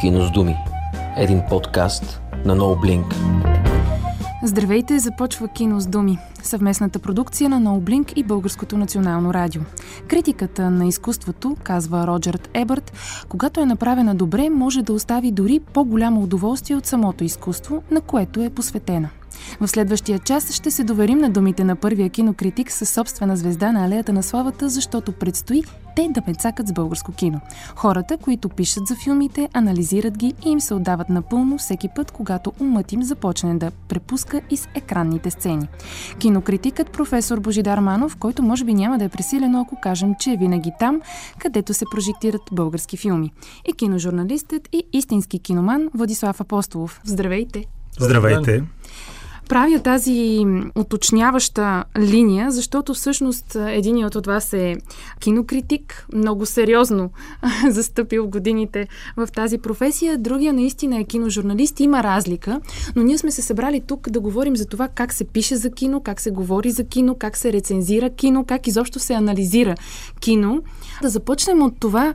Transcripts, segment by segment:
Кино с думи. Един подкаст на NoBlink. Здравейте, започва Кино с думи, съвместната продукция на NoBlink и Българското национално радио. Критиката на изкуството, казва Роджерт Ебърт, когато е направена добре, може да остави дори по-голямо удоволствие от самото изкуство, на което е посветена. В следващия час ще се доверим на думите на първия кинокритик със собствена звезда на алеята на славата, защото предстои те да мецакат с българско кино. Хората, които пишат за филмите, анализират ги и им се отдават напълно всеки път, когато умът им започне да препуска из екранните сцени. Кинокритикът професор Божидар Манов, който може би няма да е пресилено, ако кажем, че е винаги там, където се прожектират български филми. И киножурналистът и истински киноман Владислав Апостолов. Здравейте! Здравейте! Правя тази уточняваща линия, защото всъщност единият от вас е кинокритик, много сериозно застъпил годините в тази професия, другия наистина е киножурналист. Има разлика, но ние сме се събрали тук да говорим за това как се пише за кино, как се говори за кино, как се рецензира кино, как изобщо се анализира кино. Да започнем от това,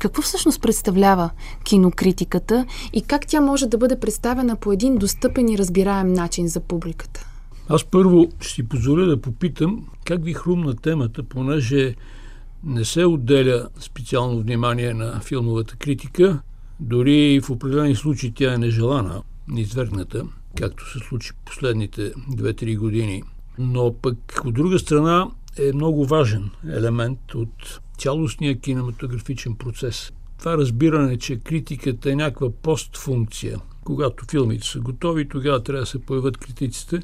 какво всъщност представлява кинокритиката и как тя може да бъде представена по един достъпен и разбираем начин за публиката? Аз първо ще си позволя да попитам как ви хрумна темата, понеже не се отделя специално внимание на филмовата критика, дори в определени случаи тя е нежелана, неизвергната, както се случи последните 2-3 години. Но пък от друга страна е много важен елемент от цялостния кинематографичен процес. Това разбиране, че критиката е някаква постфункция. Когато филмите са готови, тогава трябва да се появят критиците,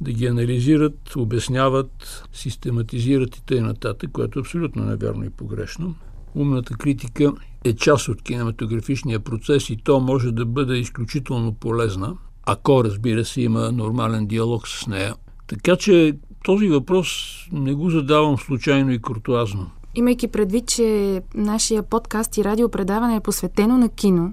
да ги анализират, обясняват, систематизират и т.н., което е абсолютно невярно и погрешно. Умната критика е част от кинематографичния процес и то може да бъде изключително полезна, ако, разбира се, има нормален диалог с нея. Така че този въпрос не го задавам случайно и куртуазно. Имайки предвид, че нашия подкаст и радиопредаване е посветено на кино,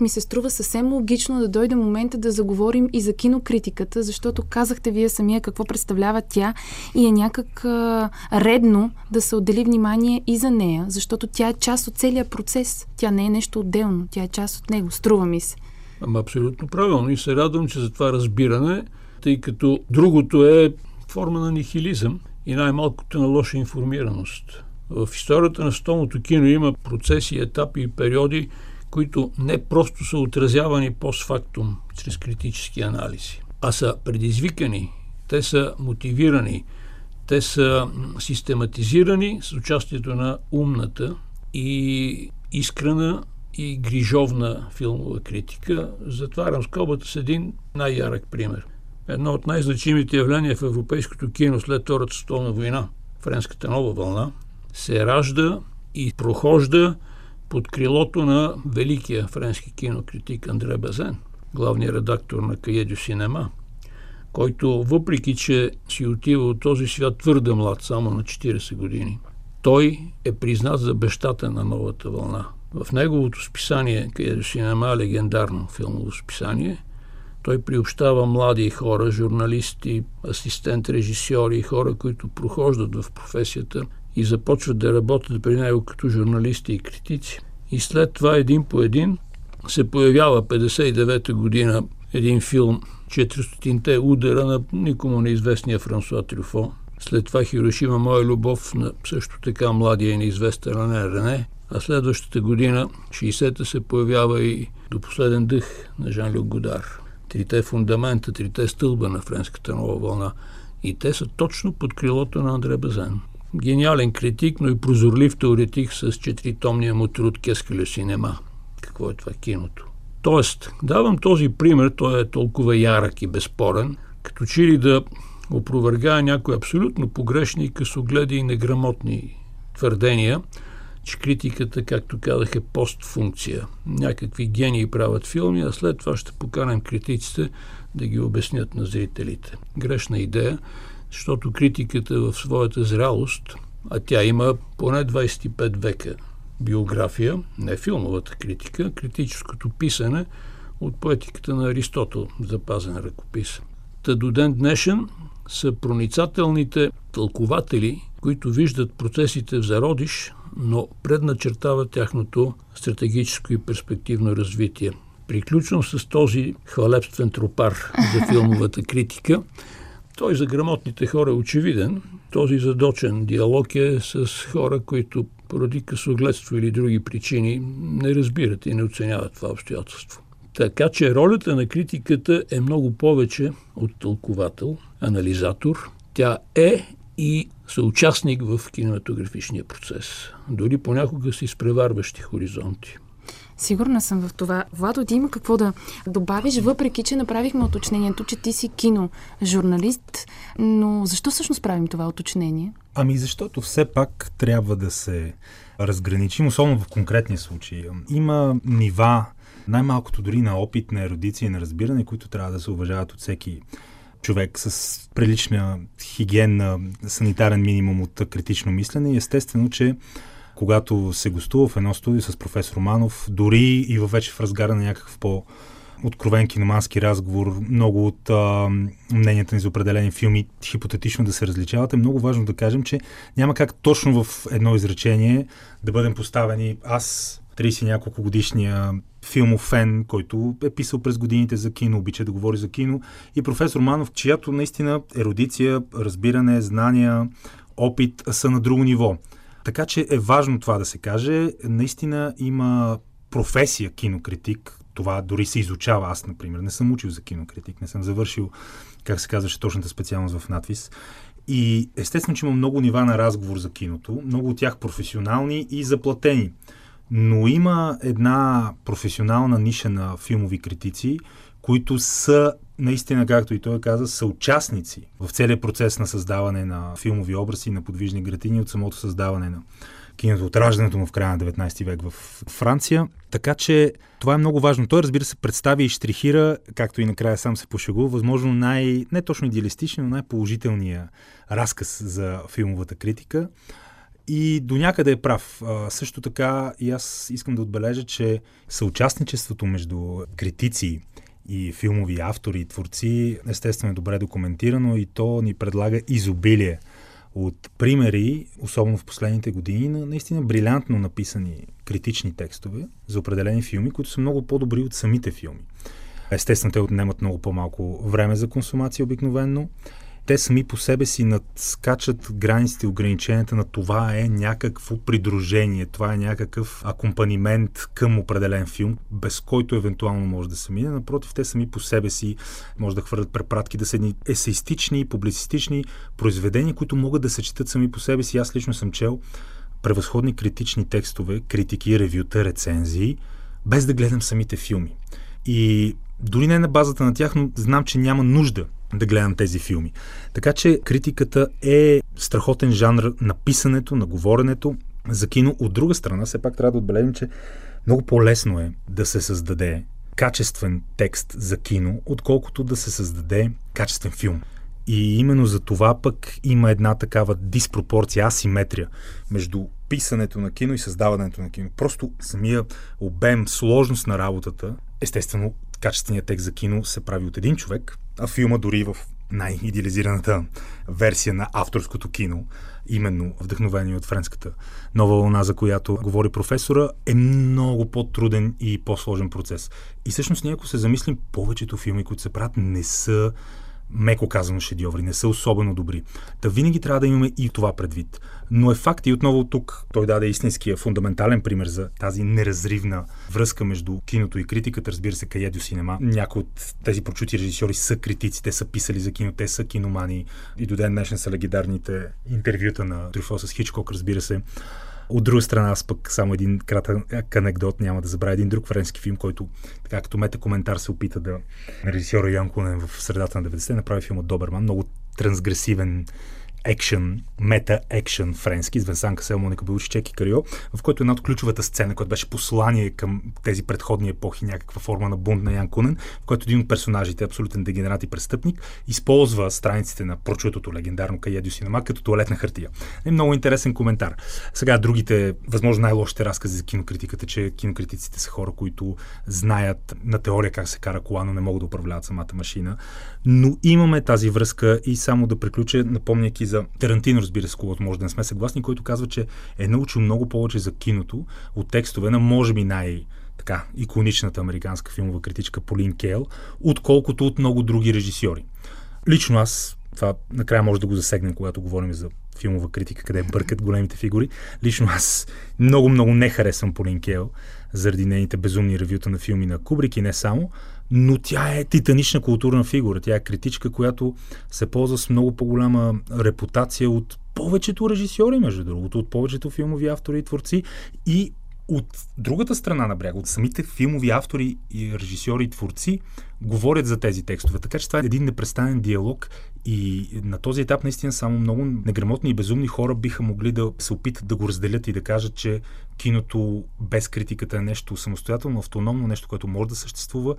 ми се струва съвсем логично да дойде момента да заговорим и за кинокритиката, защото казахте вие самия какво представлява тя и е някак а, редно да се отдели внимание и за нея, защото тя е част от целия процес. Тя не е нещо отделно, тя е част от него. Струва ми се. Ама абсолютно правилно и се радвам, че за това разбиране, тъй като другото е форма на нихилизъм и най-малкото на лоша информираност. В историята на столното кино има процеси, етапи и периоди, които не просто са отразявани постфактум чрез критически анализи, а са предизвикани, те са мотивирани, те са систематизирани с участието на умната и искрена и грижовна филмова критика. Затварям скобата с един най-ярък пример. Едно от най-значимите явления в европейското кино след Втората столна война, Френската нова вълна, се ражда и прохожда под крилото на великия френски кинокритик Андре Базен, главният редактор на Каедю Синема, който, въпреки че си отива от този свят твърде млад, само на 40 години, той е признат за бещата на новата вълна. В неговото списание, Каедю Синема, легендарно филмово списание, той приобщава млади хора, журналисти, асистент-режисьори, хора, които прохождат в професията и започват да работят при него като журналисти и критици. И след това един по един се появява 59-та година един филм 400-те удара на никому неизвестния Франсуа Трюфо. След това Хирошима Моя любов на също така младия и неизвестен Рене Рене. А следващата година, 60-та, се появява и до последен дъх на Жан-Люк Годар. Трите фундамента, трите стълба на френската нова вълна. И те са точно под крилото на Андре Базен гениален критик, но и прозорлив теоретик с четиритомния му труд Кескеле Синема. Какво е това киното? Тоест, давам този пример, той е толкова ярък и безспорен, като че ли да опровергая някои абсолютно погрешни, късогледи и неграмотни твърдения, че критиката, както казах, е постфункция. Някакви гении правят филми, а след това ще поканем критиците да ги обяснят на зрителите. Грешна идея, защото критиката в своята зрялост, а тя има поне 25 века биография, не филмовата критика, критическото писане от поетиката на Аристотел, запазен ръкопис. Та до ден днешен са проницателните тълкователи, които виждат процесите в зародиш, но предначертават тяхното стратегическо и перспективно развитие. Приключвам с този хвалебствен тропар за филмовата критика. Той за грамотните хора е очевиден. Този задочен диалог е с хора, които поради късогледство или други причини не разбират и не оценяват това обстоятелство. Така че ролята на критиката е много повече от тълковател, анализатор. Тя е и съучастник в кинематографичния процес. Дори понякога с изпреварващи хоризонти. Сигурна съм в това. Владо, ти има какво да добавиш, въпреки че направихме уточнението, че ти си киножурналист, но защо всъщност правим това уточнение? Ами защото все пак трябва да се разграничим, особено в конкретния случай. Има нива, най-малкото дори на опит, на ерудиция и на разбиране, които трябва да се уважават от всеки човек с прилична хигиенна, санитарен минимум от критично мислене. И естествено, че когато се гостува в едно студио с професор Манов, дори и във вече в разгара на някакъв по- откровен киномански разговор, много от а, мненията ни за определени филми хипотетично да се различават, е много важно да кажем, че няма как точно в едно изречение да бъдем поставени аз, 30 няколко годишния филмов фен, който е писал през годините за кино, обича да говори за кино, и професор Манов, чиято наистина ерудиция, разбиране, знания, опит са на друго ниво. Така че е важно това да се каже. Наистина има професия кинокритик. Това дори се изучава. Аз, например, не съм учил за кинокритик, не съм завършил, как се казваше, точната специалност в надвис. И естествено, че има много нива на разговор за киното, много от тях професионални и заплатени. Но има една професионална ниша на филмови критици, които са наистина, както и той каза, са участници в целият процес на създаване на филмови образи, на подвижни градини от самото създаване на киното от раждането му в края на 19 век в Франция. Така че това е много важно. Той, разбира се, представи и штрихира, както и накрая сам се пошегува, възможно най- не точно идеалистичен, но най-положителния разказ за филмовата критика. И до някъде е прав. А, също така и аз искам да отбележа, че съучастничеството между критици и филмови автори и творци естествено е добре документирано и то ни предлага изобилие от примери, особено в последните години, на наистина брилянтно написани критични текстове за определени филми, които са много по-добри от самите филми. Естествено, те отнемат много по-малко време за консумация обикновенно те сами по себе си надскачат границите ограниченията на това е някакво придружение, това е някакъв акомпанимент към определен филм, без който евентуално може да се мине. Напротив, те сами по себе си може да хвърлят препратки, да са едни есеистични, публицистични произведения, които могат да се четат сами по себе си. Аз лично съм чел превъзходни критични текстове, критики, ревюта, рецензии, без да гледам самите филми. И дори не на базата на тях, но знам, че няма нужда да гледам тези филми. Така че критиката е страхотен жанр на писането, на говоренето за кино. От друга страна, все пак трябва да отбележим, че много по-лесно е да се създаде качествен текст за кино, отколкото да се създаде качествен филм. И именно за това пък има една такава диспропорция, асиметрия между писането на кино и създаването на кино. Просто самия обем, сложност на работата, естествено, качественият текст за кино се прави от един човек, филма дори в най-идеализираната версия на авторското кино, именно вдъхновение от френската нова вълна, за която говори професора, е много по-труден и по-сложен процес. И всъщност ние, ако се замислим, повечето филми, които се правят, не са меко казано шедьоври, не са особено добри. Та винаги трябва да имаме и това предвид. Но е факт и отново тук той даде истинския фундаментален пример за тази неразривна връзка между киното и критиката. Разбира се, Каедио Синема. Някои от тези прочути режисьори са критици, те са писали за кино, те са киномани. И до ден днешен са легендарните интервюта на Трюфо с Хичкок, разбира се. От друга страна, аз пък само един кратък анекдот няма да забравя. Един друг френски филм, който така като мета коментар се опита да режисьора Ян Кунен в средата на 90-те направи филма Доберман, много трансгресивен екшен, мета екшен френски с Венсан Касел, Моника Белучи, Чеки Карио, в който една от ключовата сцена, която беше послание към тези предходни епохи, някаква форма на бунт на Ян Кунен, в който един от персонажите, абсолютен дегенерат и престъпник, използва страниците на прочутото легендарно Каедио Синема като туалетна хартия. Е много интересен коментар. Сега другите, възможно най-лошите разкази за кинокритиката, че кинокритиците са хора, които знаят на теория как се кара кола, но не могат да управляват самата машина. Но имаме тази връзка и само да приключа, напомняйки за Тарантино, разбира се, когато може да не сме съгласни, който казва, че е научил много повече за киното от текстове на може би най- така, иконичната американска филмова критичка Полин Кейл, отколкото от много други режисьори. Лично аз, това накрая може да го засегнем, когато говорим за филмова критика, къде бъркат големите фигури. Лично аз много-много не харесвам Полин Кейл заради нейните безумни ревюта на филми на Кубрик и не само, но тя е титанична културна фигура. Тя е критичка, която се ползва с много по-голяма репутация от повечето режисьори, между другото, от повечето филмови автори и творци и от другата страна на бряга, от самите филмови автори и режисьори и творци говорят за тези текстове. Така че това е един непрестанен диалог и на този етап наистина само много неграмотни и безумни хора биха могли да се опитат да го разделят и да кажат, че киното без критиката е нещо самостоятелно, автономно, нещо, което може да съществува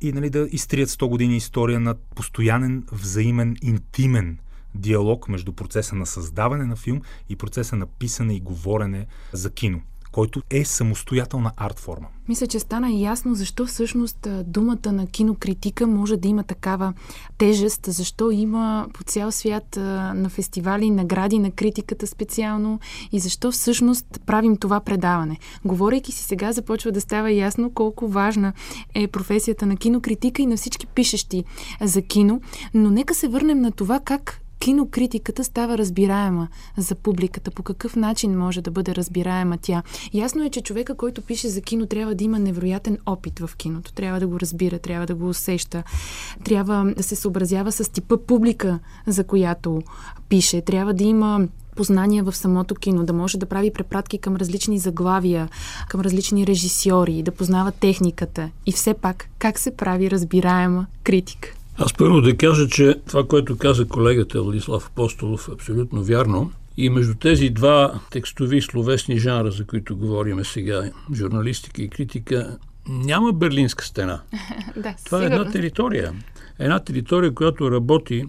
и нали, да изтрият 100 години история на постоянен, взаимен, интимен диалог между процеса на създаване на филм и процеса на писане и говорене за кино който е самостоятелна арт форма. Мисля, че стана ясно защо всъщност думата на кинокритика може да има такава тежест, защо има по цял свят на фестивали награди на критиката специално и защо всъщност правим това предаване. Говорейки си сега, започва да става ясно колко важна е професията на кинокритика и на всички пишещи за кино, но нека се върнем на това как кинокритиката става разбираема за публиката, по какъв начин може да бъде разбираема тя. Ясно е, че човека, който пише за кино, трябва да има невероятен опит в киното. Трябва да го разбира, трябва да го усеща, трябва да се съобразява с типа публика, за която пише, трябва да има познания в самото кино, да може да прави препратки към различни заглавия, към различни режисьори, да познава техниката и все пак как се прави разбираема критика. Аз първо да кажа, че това, което каза колегата Владислав Апостолов е абсолютно вярно. И между тези два текстови словесни жанра, за които говорим сега, журналистика и критика, няма Берлинска стена. да, Това сигурно. е една територия. Една територия, която работи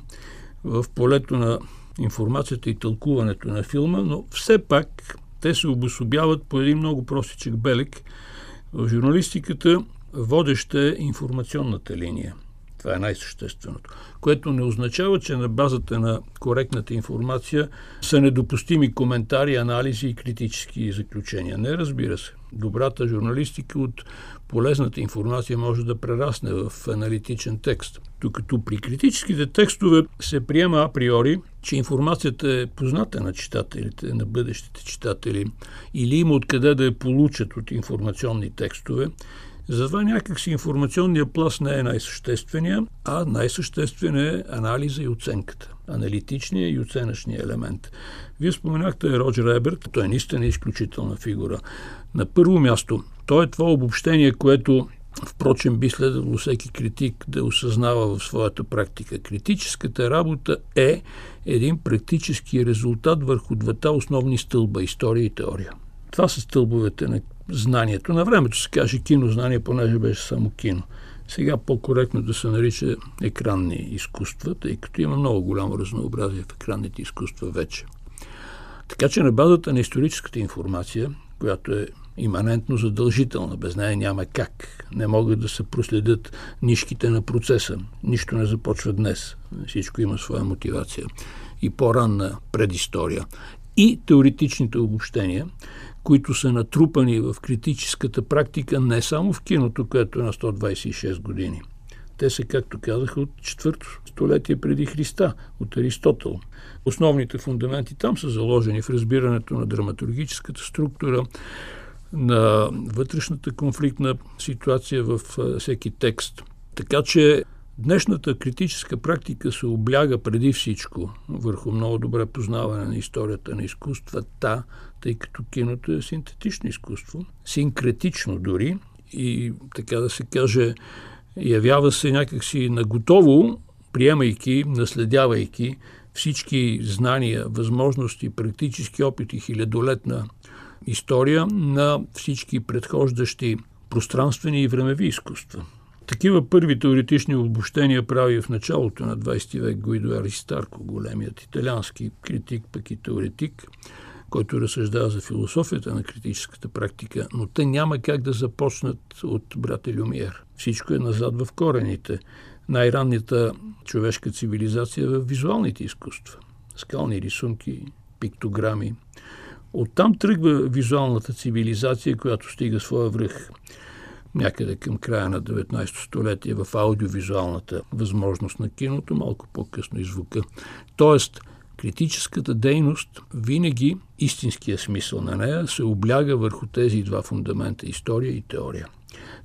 в полето на информацията и тълкуването на филма, но все пак те се обособяват по един много простичък белег. В журналистиката водеща е информационната линия. Това е най-същественото. Което не означава, че на базата на коректната информация са недопустими коментари, анализи и критически заключения. Не, разбира се. Добрата журналистика от полезната информация може да прерасне в аналитичен текст. Докато при критическите текстове се приема априори, че информацията е позната на читателите, на бъдещите читатели, или има откъде да я получат от информационни текстове, затова някакси информационния пласт не е най-съществения, а най-същественият е анализа и оценката. Аналитичния и оценъчния елемент. Вие споменахте Роджер Еберт, той е наистина изключителна фигура. На първо място, той е това обобщение, което Впрочем, би следвало всеки критик да осъзнава в своята практика. Критическата работа е един практически резултат върху двата основни стълба история и теория. Това са стълбовете на знанието. На времето се каже кинознание, понеже беше само кино. Сега по-коректно да се нарича екранни изкуства, тъй като има много голямо разнообразие в екранните изкуства вече. Така че на базата на историческата информация, която е иманентно задължителна, без нея няма как. Не могат да се проследят нишките на процеса. Нищо не започва днес. Всичко има своя мотивация. И по-ранна предистория. И теоретичните обобщения, които са натрупани в критическата практика не само в киното, което е на 126 години. Те са, както казаха, от четвърто столетие преди Христа, от Аристотел. Основните фундаменти там са заложени в разбирането на драматургическата структура, на вътрешната конфликтна ситуация в всеки текст. Така че Днешната критическа практика се обляга преди всичко върху много добре познаване на историята на изкуствата, тъй като киното е синтетично изкуство, синкретично дори и така да се каже, явява се някакси наготово приемайки, наследявайки всички знания, възможности, практически опити, хилядолетна история на всички предхождащи пространствени и времеви изкуства. Такива първи теоретични обобщения прави в началото на 20 век Гуидо Аристарко, големият италиански критик, пък и теоретик, който разсъждава за философията на критическата практика, но те няма как да започнат от брат Люмиер. Всичко е назад в корените. Най-ранната човешка цивилизация в визуалните изкуства. Скални рисунки, пиктограми. Оттам тръгва визуалната цивилизация, която стига своя връх някъде към края на 19 столетие в аудиовизуалната възможност на киното, малко по-късно и звука. Тоест, критическата дейност винаги, истинския смисъл на нея, се обляга върху тези два фундамента – история и теория.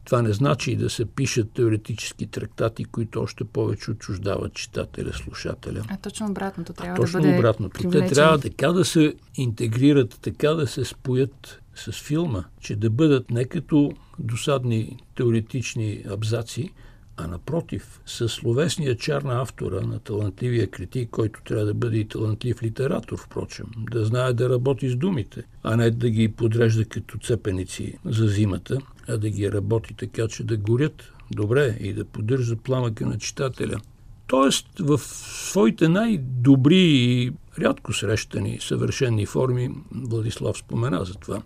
Това не значи и да се пишат теоретически трактати, които още повече отчуждават читателя, слушателя. А точно обратното трябва а точно да бъде обратното. Привлечен. Те трябва така да се интегрират, така да се споят с филма, че да бъдат не като досадни теоретични абзаци, а напротив, с словесния чар на автора, на талантливия критик, който трябва да бъде и талантлив литератор, впрочем, да знае да работи с думите, а не да ги подрежда като цепеници за зимата, а да ги работи така, че да горят добре и да поддържа пламъка на читателя. Тоест, в своите най-добри и рядко срещани съвършени форми, Владислав спомена за това,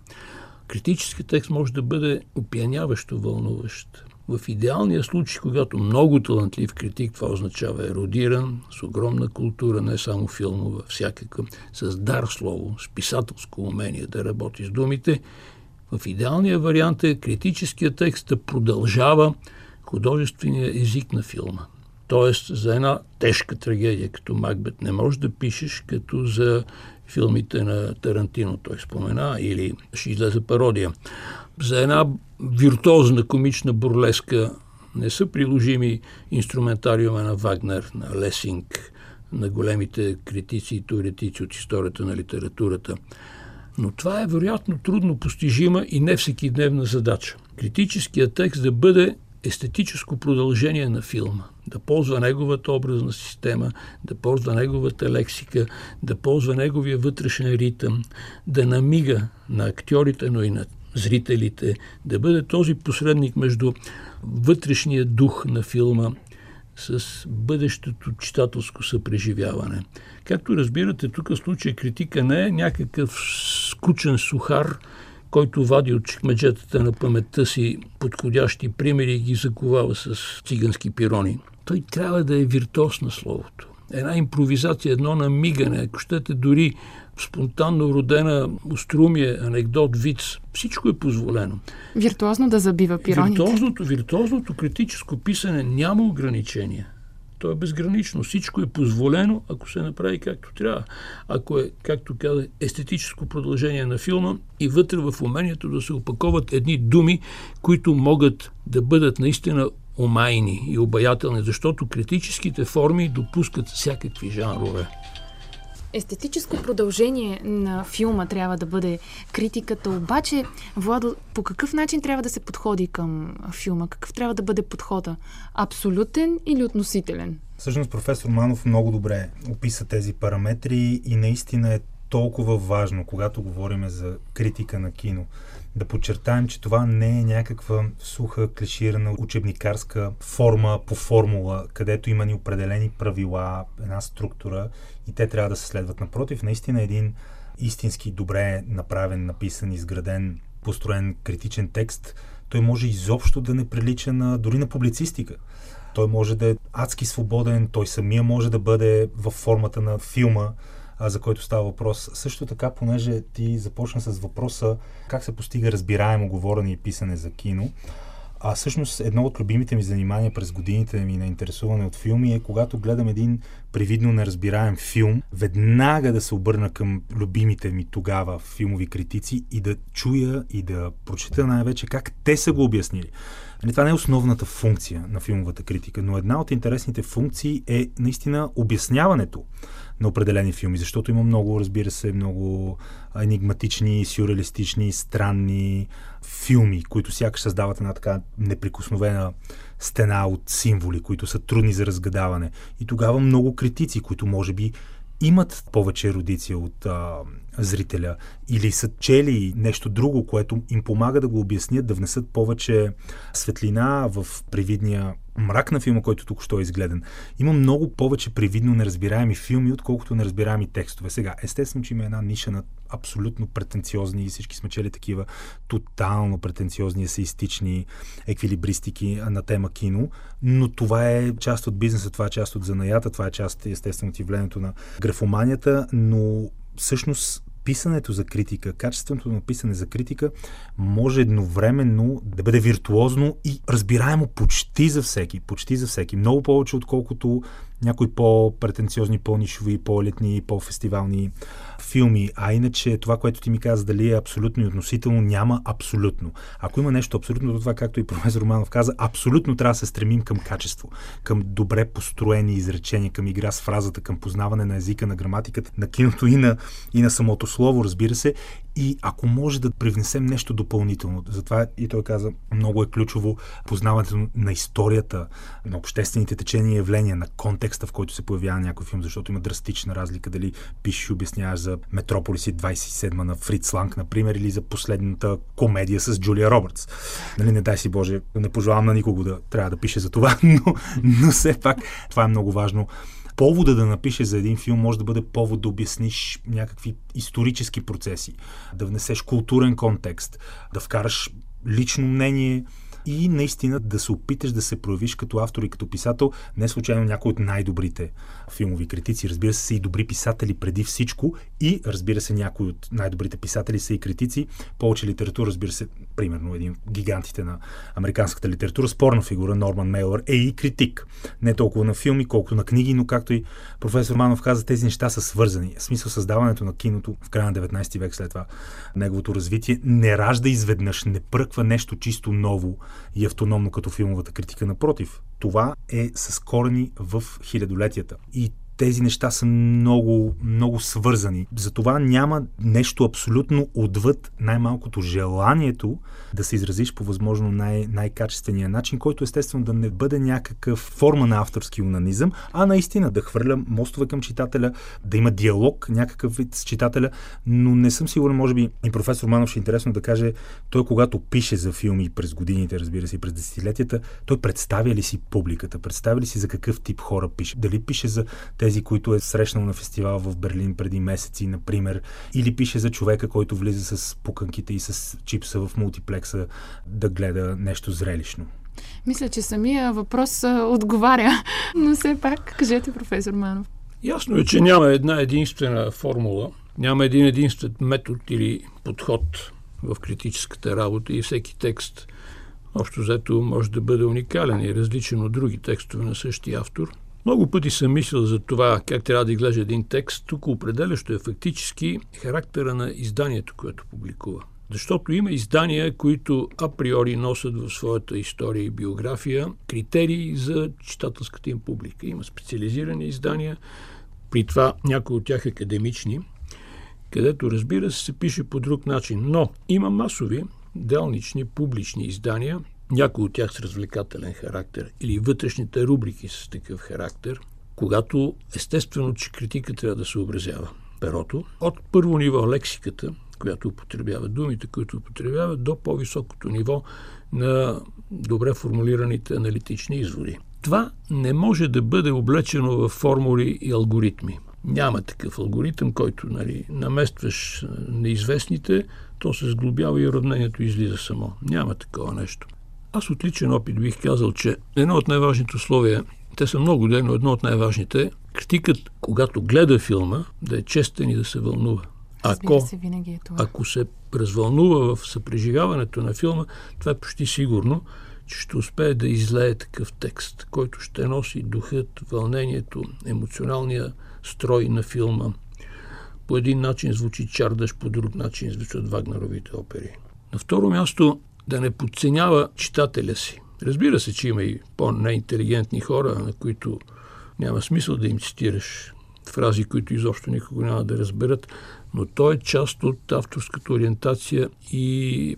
критически текст може да бъде опияняващо вълнуващ. В идеалния случай, когато много талантлив критик, това означава еродиран, с огромна култура, не само филмова, всякакъв, с дар слово, с писателско умение да работи с думите, в идеалния вариант е критическия текст да продължава художествения език на филма. Тоест, за една тежка трагедия като Макбет не можеш да пишеш като за филмите на Тарантино, той спомена, или ще излезе пародия. За една виртуозна комична бурлеска не са приложими инструментариума на Вагнер, на Лесинг, на големите критици и теоретици от историята на литературата. Но това е вероятно трудно постижима и не всеки дневна задача. Критическият текст да бъде естетическо продължение на филма, да ползва неговата образна система, да ползва неговата лексика, да ползва неговия вътрешен ритъм, да намига на актьорите, но и на зрителите, да бъде този посредник между вътрешния дух на филма с бъдещето читателско съпреживяване. Както разбирате, тук в случай критика не е някакъв скучен сухар, който вади от чекмеджетата на паметта си подходящи примери и ги заковава с цигански пирони. Той трябва да е виртуоз на словото. Една импровизация, едно намигане, ако щете дори спонтанно родена острумие, анекдот, виц, всичко е позволено. Виртуозно да забива пироните. Виртуозното, виртуозното критическо писане няма ограничения. То е безгранично. Всичко е позволено, ако се направи както трябва. Ако е, както каза, естетическо продължение на филма и вътре в умението да се опаковат едни думи, които могат да бъдат наистина омайни и обаятелни, защото критическите форми допускат всякакви жанрове. Естетическо продължение на филма трябва да бъде критиката, обаче, Владо, по какъв начин трябва да се подходи към филма? Какъв трябва да бъде подхода? Абсолютен или относителен? Всъщност професор Манов много добре описа тези параметри и наистина е толкова важно, когато говорим за критика на кино да подчертаем, че това не е някаква суха, клиширана учебникарска форма по формула, където има ни определени правила, една структура и те трябва да се следват. Напротив, наистина един истински добре направен, написан, изграден, построен критичен текст, той може изобщо да не прилича на, дори на публицистика. Той може да е адски свободен, той самия може да бъде в формата на филма, а, за който става въпрос. Също така, понеже ти започна с въпроса как се постига разбираемо говорене и писане за кино, а всъщност едно от любимите ми занимания през годините ми на интересуване от филми е когато гледам един привидно неразбираем филм, веднага да се обърна към любимите ми тогава филмови критици и да чуя и да прочета най-вече как те са го обяснили. Нали, това не е основната функция на филмовата критика, но една от интересните функции е наистина обясняването на определени филми, защото има много, разбира се, много енигматични, сюрреалистични, странни филми, които сякаш създават една така неприкосновена стена от символи, които са трудни за разгадаване. И тогава много критици, които може би имат повече ерудиция от а, зрителя или са чели нещо друго, което им помага да го обяснят, да внесат повече светлина в привидния мрак на филма, който тук що е изгледан. Има много повече привидно неразбираеми филми, отколкото неразбираеми текстове. Сега, естествено, че има една ниша на абсолютно претенциозни и всички сме чели такива тотално претенциозни, есеистични еквилибристики на тема кино, но това е част от бизнеса, това е част от занаята, това е част естествено от явлението на графоманията, но всъщност писането за критика, качественото на писане за критика може едновременно да бъде виртуозно и разбираемо почти за всеки. Почти за всеки. Много повече, отколкото някои по-претенциозни, по-нишови, по-елитни, по-фестивални филми. А иначе това, което ти ми каза, дали е абсолютно и относително, няма абсолютно. Ако има нещо абсолютно, това, както и професор Романов каза, абсолютно трябва да се стремим към качество, към добре построени изречения, към игра с фразата, към познаване на езика, на граматиката, на киното и на, и на самото слово, разбира се. И ако може да привнесем нещо допълнително, затова и той каза, много е ключово познаването на историята, на обществените течения и явления, на контекста, в който се появява някой филм, защото има драстична разлика дали пишеш и обясняваш за Метрополис и 27 на Фриц Ланг, например, или за последната комедия с Джулия Робъртс. Нали, не дай си Боже, не пожелавам на никого да трябва да пише за това, но, но все пак това е много важно повода да напишеш за един филм може да бъде повод да обясниш някакви исторически процеси, да внесеш културен контекст, да вкараш лично мнение, и наистина да се опиташ да се проявиш като автор и като писател, не случайно някой от най-добрите филмови критици. Разбира се, са и добри писатели преди всичко и разбира се, някои от най-добрите писатели са и критици. Повече литература, разбира се, примерно един гигантите на американската литература, спорна фигура Норман Мейлър е и критик. Не толкова на филми, колкото на книги, но както и професор Манов каза, тези неща са свързани. В смисъл създаването на киното в края на 19 век след това неговото развитие не ражда изведнъж, не пръква нещо чисто ново и автономно като филмовата критика. Напротив, това е с корени в хилядолетията. И тези неща са много, много свързани. Затова няма нещо абсолютно отвъд най-малкото желанието да се изразиш по възможно най- най-качествения начин, който естествено да не бъде някакъв форма на авторски унанизъм, а наистина да хвърля мостове към читателя, да има диалог някакъв вид с читателя, но не съм сигурен, може би и професор Манов ще е интересно да каже, той когато пише за филми през годините, разбира се, през десетилетията, той представя ли си публиката, представя ли си за какъв тип хора пише, дали пише за тези, които е срещнал на фестивал в Берлин преди месеци, например, или пише за човека, който влиза с пуканките и с чипса в мултиплекса да гледа нещо зрелищно. Мисля, че самия въпрос отговаря, но все пак кажете, професор Манов. Ясно е, че няма една единствена формула, няма един единствен метод или подход в критическата работа и всеки текст общо взето може да бъде уникален и различен от други текстове на същия автор. Много пъти съм мислил за това как трябва да изглежда един текст. Тук определящо е фактически характера на изданието, което публикува. Защото има издания, които априори носят в своята история и биография критерии за читателската им публика. Има специализирани издания, при това някои от тях академични, където разбира се се пише по друг начин. Но има масови, делнични, публични издания, някои от тях с развлекателен характер или вътрешните рубрики с такъв характер, когато естествено, че критика трябва да се образява перото, от първо ниво лексиката, която употребява думите, които употребява, до по-високото ниво на добре формулираните аналитични изводи. Това не може да бъде облечено в формули и алгоритми. Няма такъв алгоритъм, който нали, наместваш неизвестните, то се сглобява и уравнението излиза само. Няма такова нещо. Аз от личен опит бих казал, че едно от най-важните условия, те са много ден, но едно от най-важните, критикът, когато гледа филма, да е честен и да се вълнува. Ако, се, винаги е това. ако се развълнува в съпреживяването на филма, това е почти сигурно, че ще успее да излее такъв текст, който ще носи духът, вълнението, емоционалния строй на филма. По един начин звучи Чардаш, по друг начин звучат Вагнеровите опери. На второ място, да не подценява читателя си. Разбира се, че има и по-неинтелигентни хора, на които няма смисъл да им цитираш фрази, които изобщо никога няма да разберат, но то е част от авторската ориентация и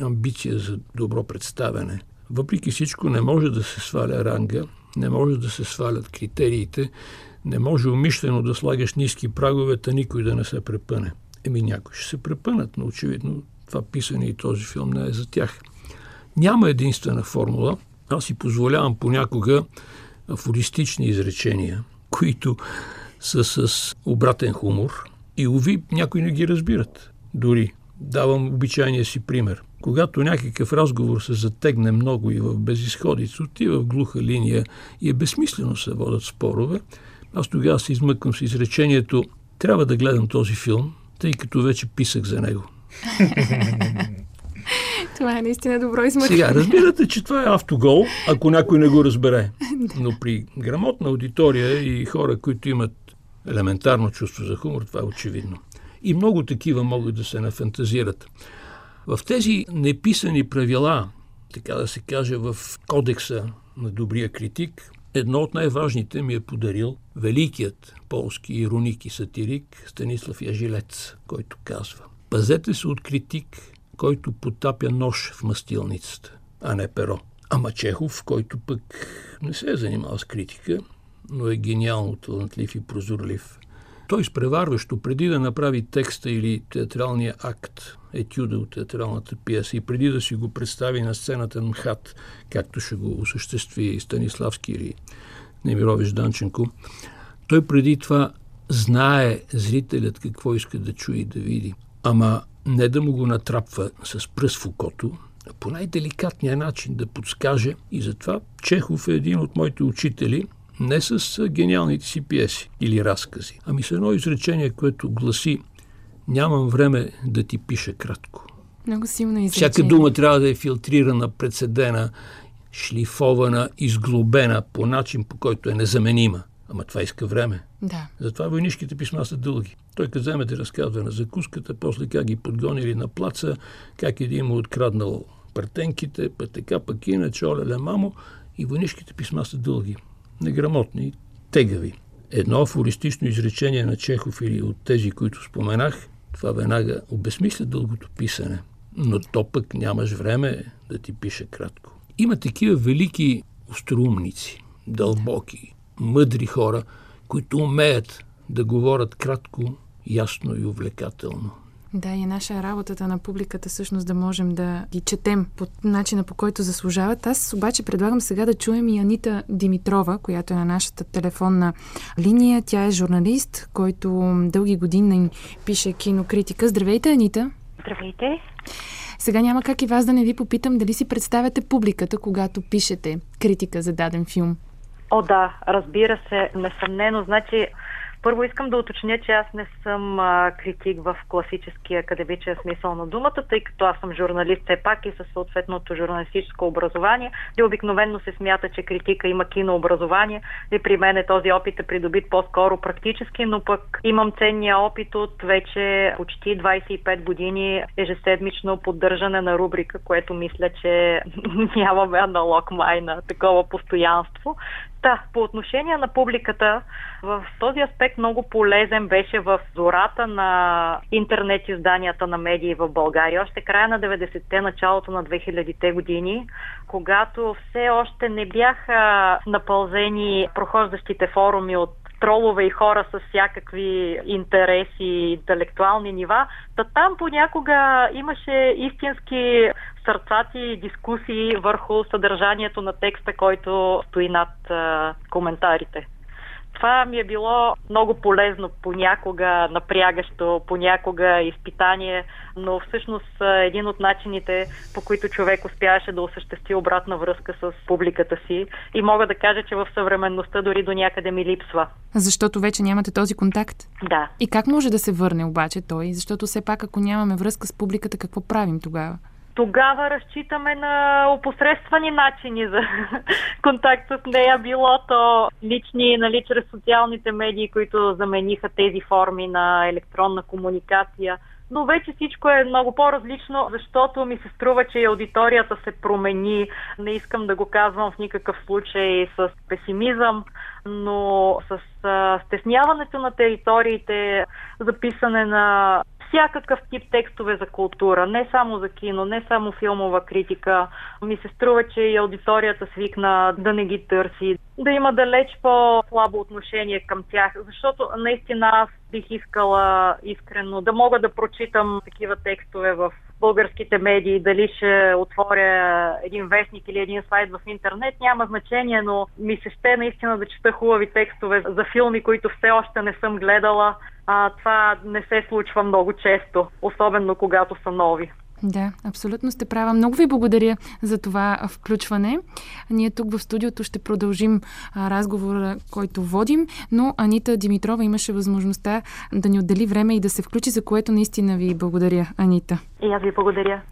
амбиция за добро представяне. Въпреки всичко не може да се сваля ранга, не може да се свалят критериите, не може умишлено да слагаш ниски прагове, никой да не се препъне. Еми някой ще се препънат, но очевидно това писане и този филм не е за тях. Няма единствена формула. Аз си позволявам понякога афористични изречения, които са с обратен хумор и уви някои не ги разбират. Дори давам обичайния си пример. Когато някакъв разговор се затегне много и в безисходица, отива в глуха линия и е безсмислено се водят спорове, аз тогава се измъквам с изречението трябва да гледам този филм, тъй като вече писах за него. Това е наистина добро измъкване. Сега, разбирате, че това е автогол, ако някой не го разбере. Но при грамотна аудитория и хора, които имат елементарно чувство за хумор, това е очевидно. И много такива могат да се нафантазират. В тези неписани правила, така да се каже, в кодекса на добрия критик, едно от най-важните ми е подарил великият полски ироник и сатирик Станислав Яжилец, който казва Пазете се от критик, който потапя нож в мастилницата, а не перо. Ама Чехов, който пък не се е занимавал с критика, но е гениално талантлив и прозорлив. Той изпреварващо, преди да направи текста или театралния акт, етюда от театралната пиеса и преди да си го представи на сцената на МХАТ, както ще го осъществи Станиславски или Немирович Данченко, той преди това знае зрителят какво иска да чуе и да види. Ама не да му го натрапва с пръст в окото, а по най-деликатния начин да подскаже. И затова Чехов е един от моите учители, не с гениалните си пиеси или разкази, ами с едно изречение, което гласи Нямам време да ти пиша кратко. Много силно изречение. Всяка дума трябва да е филтрирана, прецедена, шлифована, изглобена по начин, по който е незаменима. Ама това иска време. Да. Затова войнишките писма са дълги. Той като вземе да разказва на закуската, после как ги подгонили на плаца, как един му откраднал партенките, пък така, пък иначе, оле мамо, и войнишките писма са дълги, неграмотни, тегави. Едно афористично изречение на Чехов или от тези, които споменах, това веднага обесмисля дългото писане. Но то пък нямаш време да ти пише кратко. Има такива велики остроумници, дълбоки, мъдри хора, които умеят да говорят кратко, ясно и увлекателно. Да, и е наша работата на публиката всъщност да можем да ги четем по начина по който заслужават. Аз обаче предлагам сега да чуем и Анита Димитрова, която е на нашата телефонна линия. Тя е журналист, който дълги години пише кинокритика. Здравейте, Анита! Здравейте! Сега няма как и вас да не ви попитам дали си представяте публиката, когато пишете критика за даден филм. О, да, разбира се, несъмнено. Значи, първо искам да уточня, че аз не съм а, критик в класическия академичен смисъл на думата, тъй като аз съм журналист все пак и със съответното журналистическо образование. И обикновенно се смята, че критика има кинообразование. И при мен е този опит е придобит по-скоро практически, но пък имам ценния опит от вече почти 25 години ежеседмично поддържане на рубрика, което мисля, че нямаме аналог май на такова постоянство. Да, по отношение на публиката, в този аспект много полезен беше в зората на интернет изданията на медии в България, още края на 90-те, началото на 2000-те години, когато все още не бяха напълзени прохождащите форуми от тролове и хора с всякакви интереси и интелектуални нива. Та там понякога имаше истински сърцати дискусии върху съдържанието на текста, който стои над коментарите. Това ми е било много полезно, понякога напрягащо, понякога изпитание, но всъщност един от начините, по които човек успяваше да осъществи обратна връзка с публиката си и мога да кажа, че в съвременността дори до някъде ми липсва. Защото вече нямате този контакт? Да. И как може да се върне обаче той? Защото все пак, ако нямаме връзка с публиката, какво правим тогава? Тогава разчитаме на опосредствани начини за контакт с нея, било то лични, нали, чрез социалните медии, които замениха тези форми на електронна комуникация. но вече всичко е много по-различно, защото ми се струва, че и аудиторията се промени. Не искам да го казвам в никакъв случай с песимизъм, но с стесняването на териториите, записане на всякакъв тип текстове за култура, не само за кино, не само филмова критика. Ми се струва, че и аудиторията свикна да не ги търси, да има далеч по-слабо отношение към тях, защото наистина аз бих искала искрено да мога да прочитам такива текстове в българските медии, дали ще отворя един вестник или един сайт в интернет, няма значение, но ми се ще наистина да чета хубави текстове за филми, които все още не съм гледала. А, това не се случва много често, особено когато са нови. Да, абсолютно сте права. Много ви благодаря за това включване. Ние тук в студиото ще продължим разговора, който водим, но Анита Димитрова имаше възможността да ни отдели време и да се включи, за което наистина ви благодаря, Анита. И аз ви благодаря.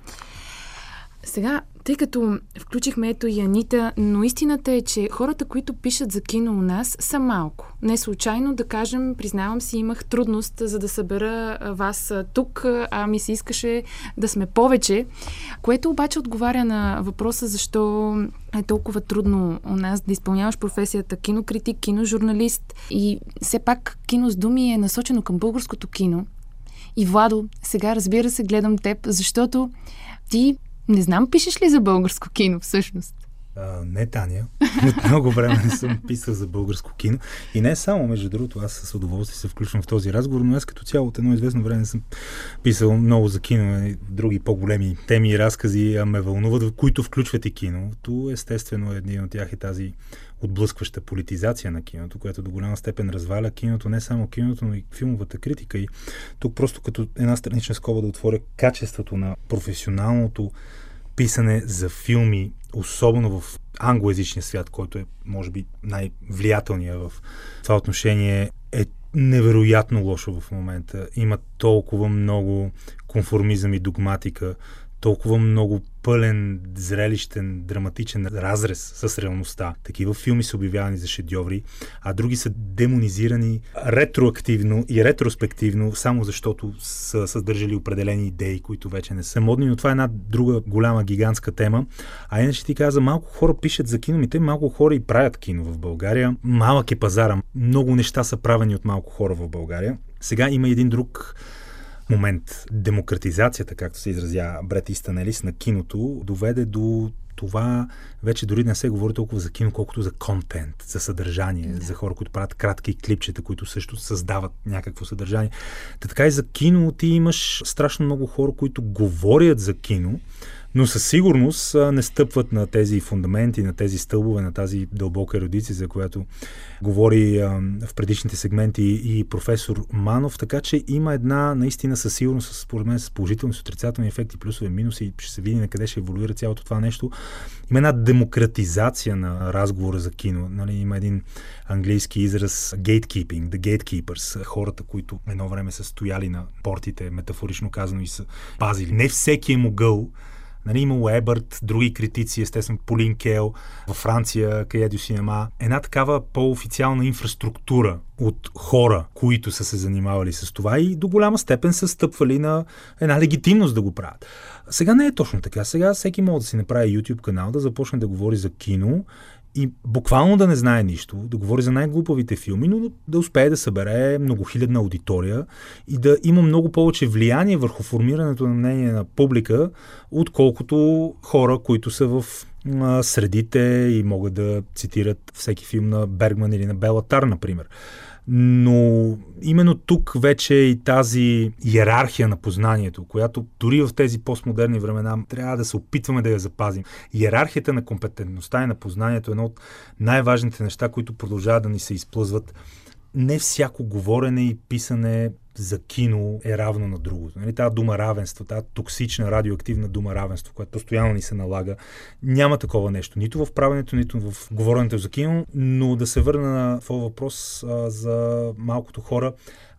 Сега, тъй като включихме ето и Анита, но истината е, че хората, които пишат за кино у нас, са малко. Не случайно, да кажем, признавам си, имах трудност за да събера вас тук, а ми се искаше да сме повече, което обаче отговаря на въпроса защо е толкова трудно у нас да изпълняваш професията кинокритик, киножурналист и все пак кино с думи е насочено към българското кино. И Владо, сега разбира се гледам теб, защото ти не знам, пишеш ли за българско кино всъщност? Не, Таня. От много време не съм писал за българско кино. И не само, между другото, аз с удоволствие се включвам в този разговор, но аз като цяло от едно известно време съм писал много за кино и други по-големи теми и разкази, ме вълнуват, които включват и киното. Естествено, един от тях е тази отблъскваща политизация на киното, което до голяма степен разваля киното, не само киното, но и филмовата критика. И тук просто като една странична скоба да отворя качеството на професионалното писане за филми, особено в англоязичния свят, който е, може би, най-влиятелният в това отношение, е невероятно лошо в момента. Има толкова много конформизъм и догматика, толкова много пълен, зрелищен, драматичен разрез с реалността. Такива филми са обявявани за шедьоври, а други са демонизирани ретроактивно и ретроспективно, само защото са съдържали определени идеи, които вече не са модни. Но това е една друга голяма гигантска тема. А иначе ти каза, малко хора пишат за кино, те малко хора и правят кино в България. Малък е пазара. Много неща са правени от малко хора в България. Сега има един друг момент. Демократизацията, както се изразя Брет Истанелис на киното, доведе до това вече дори не се говори толкова за кино, колкото за контент, за съдържание, да. за хора, които правят кратки клипчета, които също създават някакво съдържание. Та така и за кино ти имаш страшно много хора, които говорят за кино, но със сигурност не стъпват на тези фундаменти, на тези стълбове, на тази дълбока еродиция, за която говори в предишните сегменти и професор Манов, така че има една наистина със сигурност, според мен, с положителни, с отрицателни ефекти, плюсове, минуси, ще се види на къде ще еволюира цялото това нещо. Има една демократизация на разговора за кино. Нали, има един английски израз gatekeeping, the gatekeepers, хората, които едно време са стояли на портите, метафорично казано, и са пазили. Не всеки е могъл Нали, имало Ебърт, други критици, естествено Полин Кел, във Франция, Каедио Синема. Една такава по-официална инфраструктура от хора, които са се занимавали с това и до голяма степен са стъпвали на една легитимност да го правят. Сега не е точно така. Сега всеки може да си направи YouTube канал, да започне да говори за кино и буквално да не знае нищо, да говори за най-глупавите филми, но да успее да събере многохилядна аудитория и да има много повече влияние върху формирането на мнение на публика, отколкото хора, които са в средите и могат да цитират всеки филм на Бергман или на Белатар, например. Но именно тук вече и тази иерархия на познанието, която дори в тези постмодерни времена трябва да се опитваме да я запазим. Иерархията на компетентността и на познанието е едно от най-важните неща, които продължават да ни се изплъзват не всяко говорене и писане за кино е равно на другото. Нали? Тази дума равенство, тази токсична радиоактивна дума равенство, която постоянно ни се налага, няма такова нещо. Нито в правенето, нито в говоренето за кино, но да се върна на това въпрос а, за малкото хора.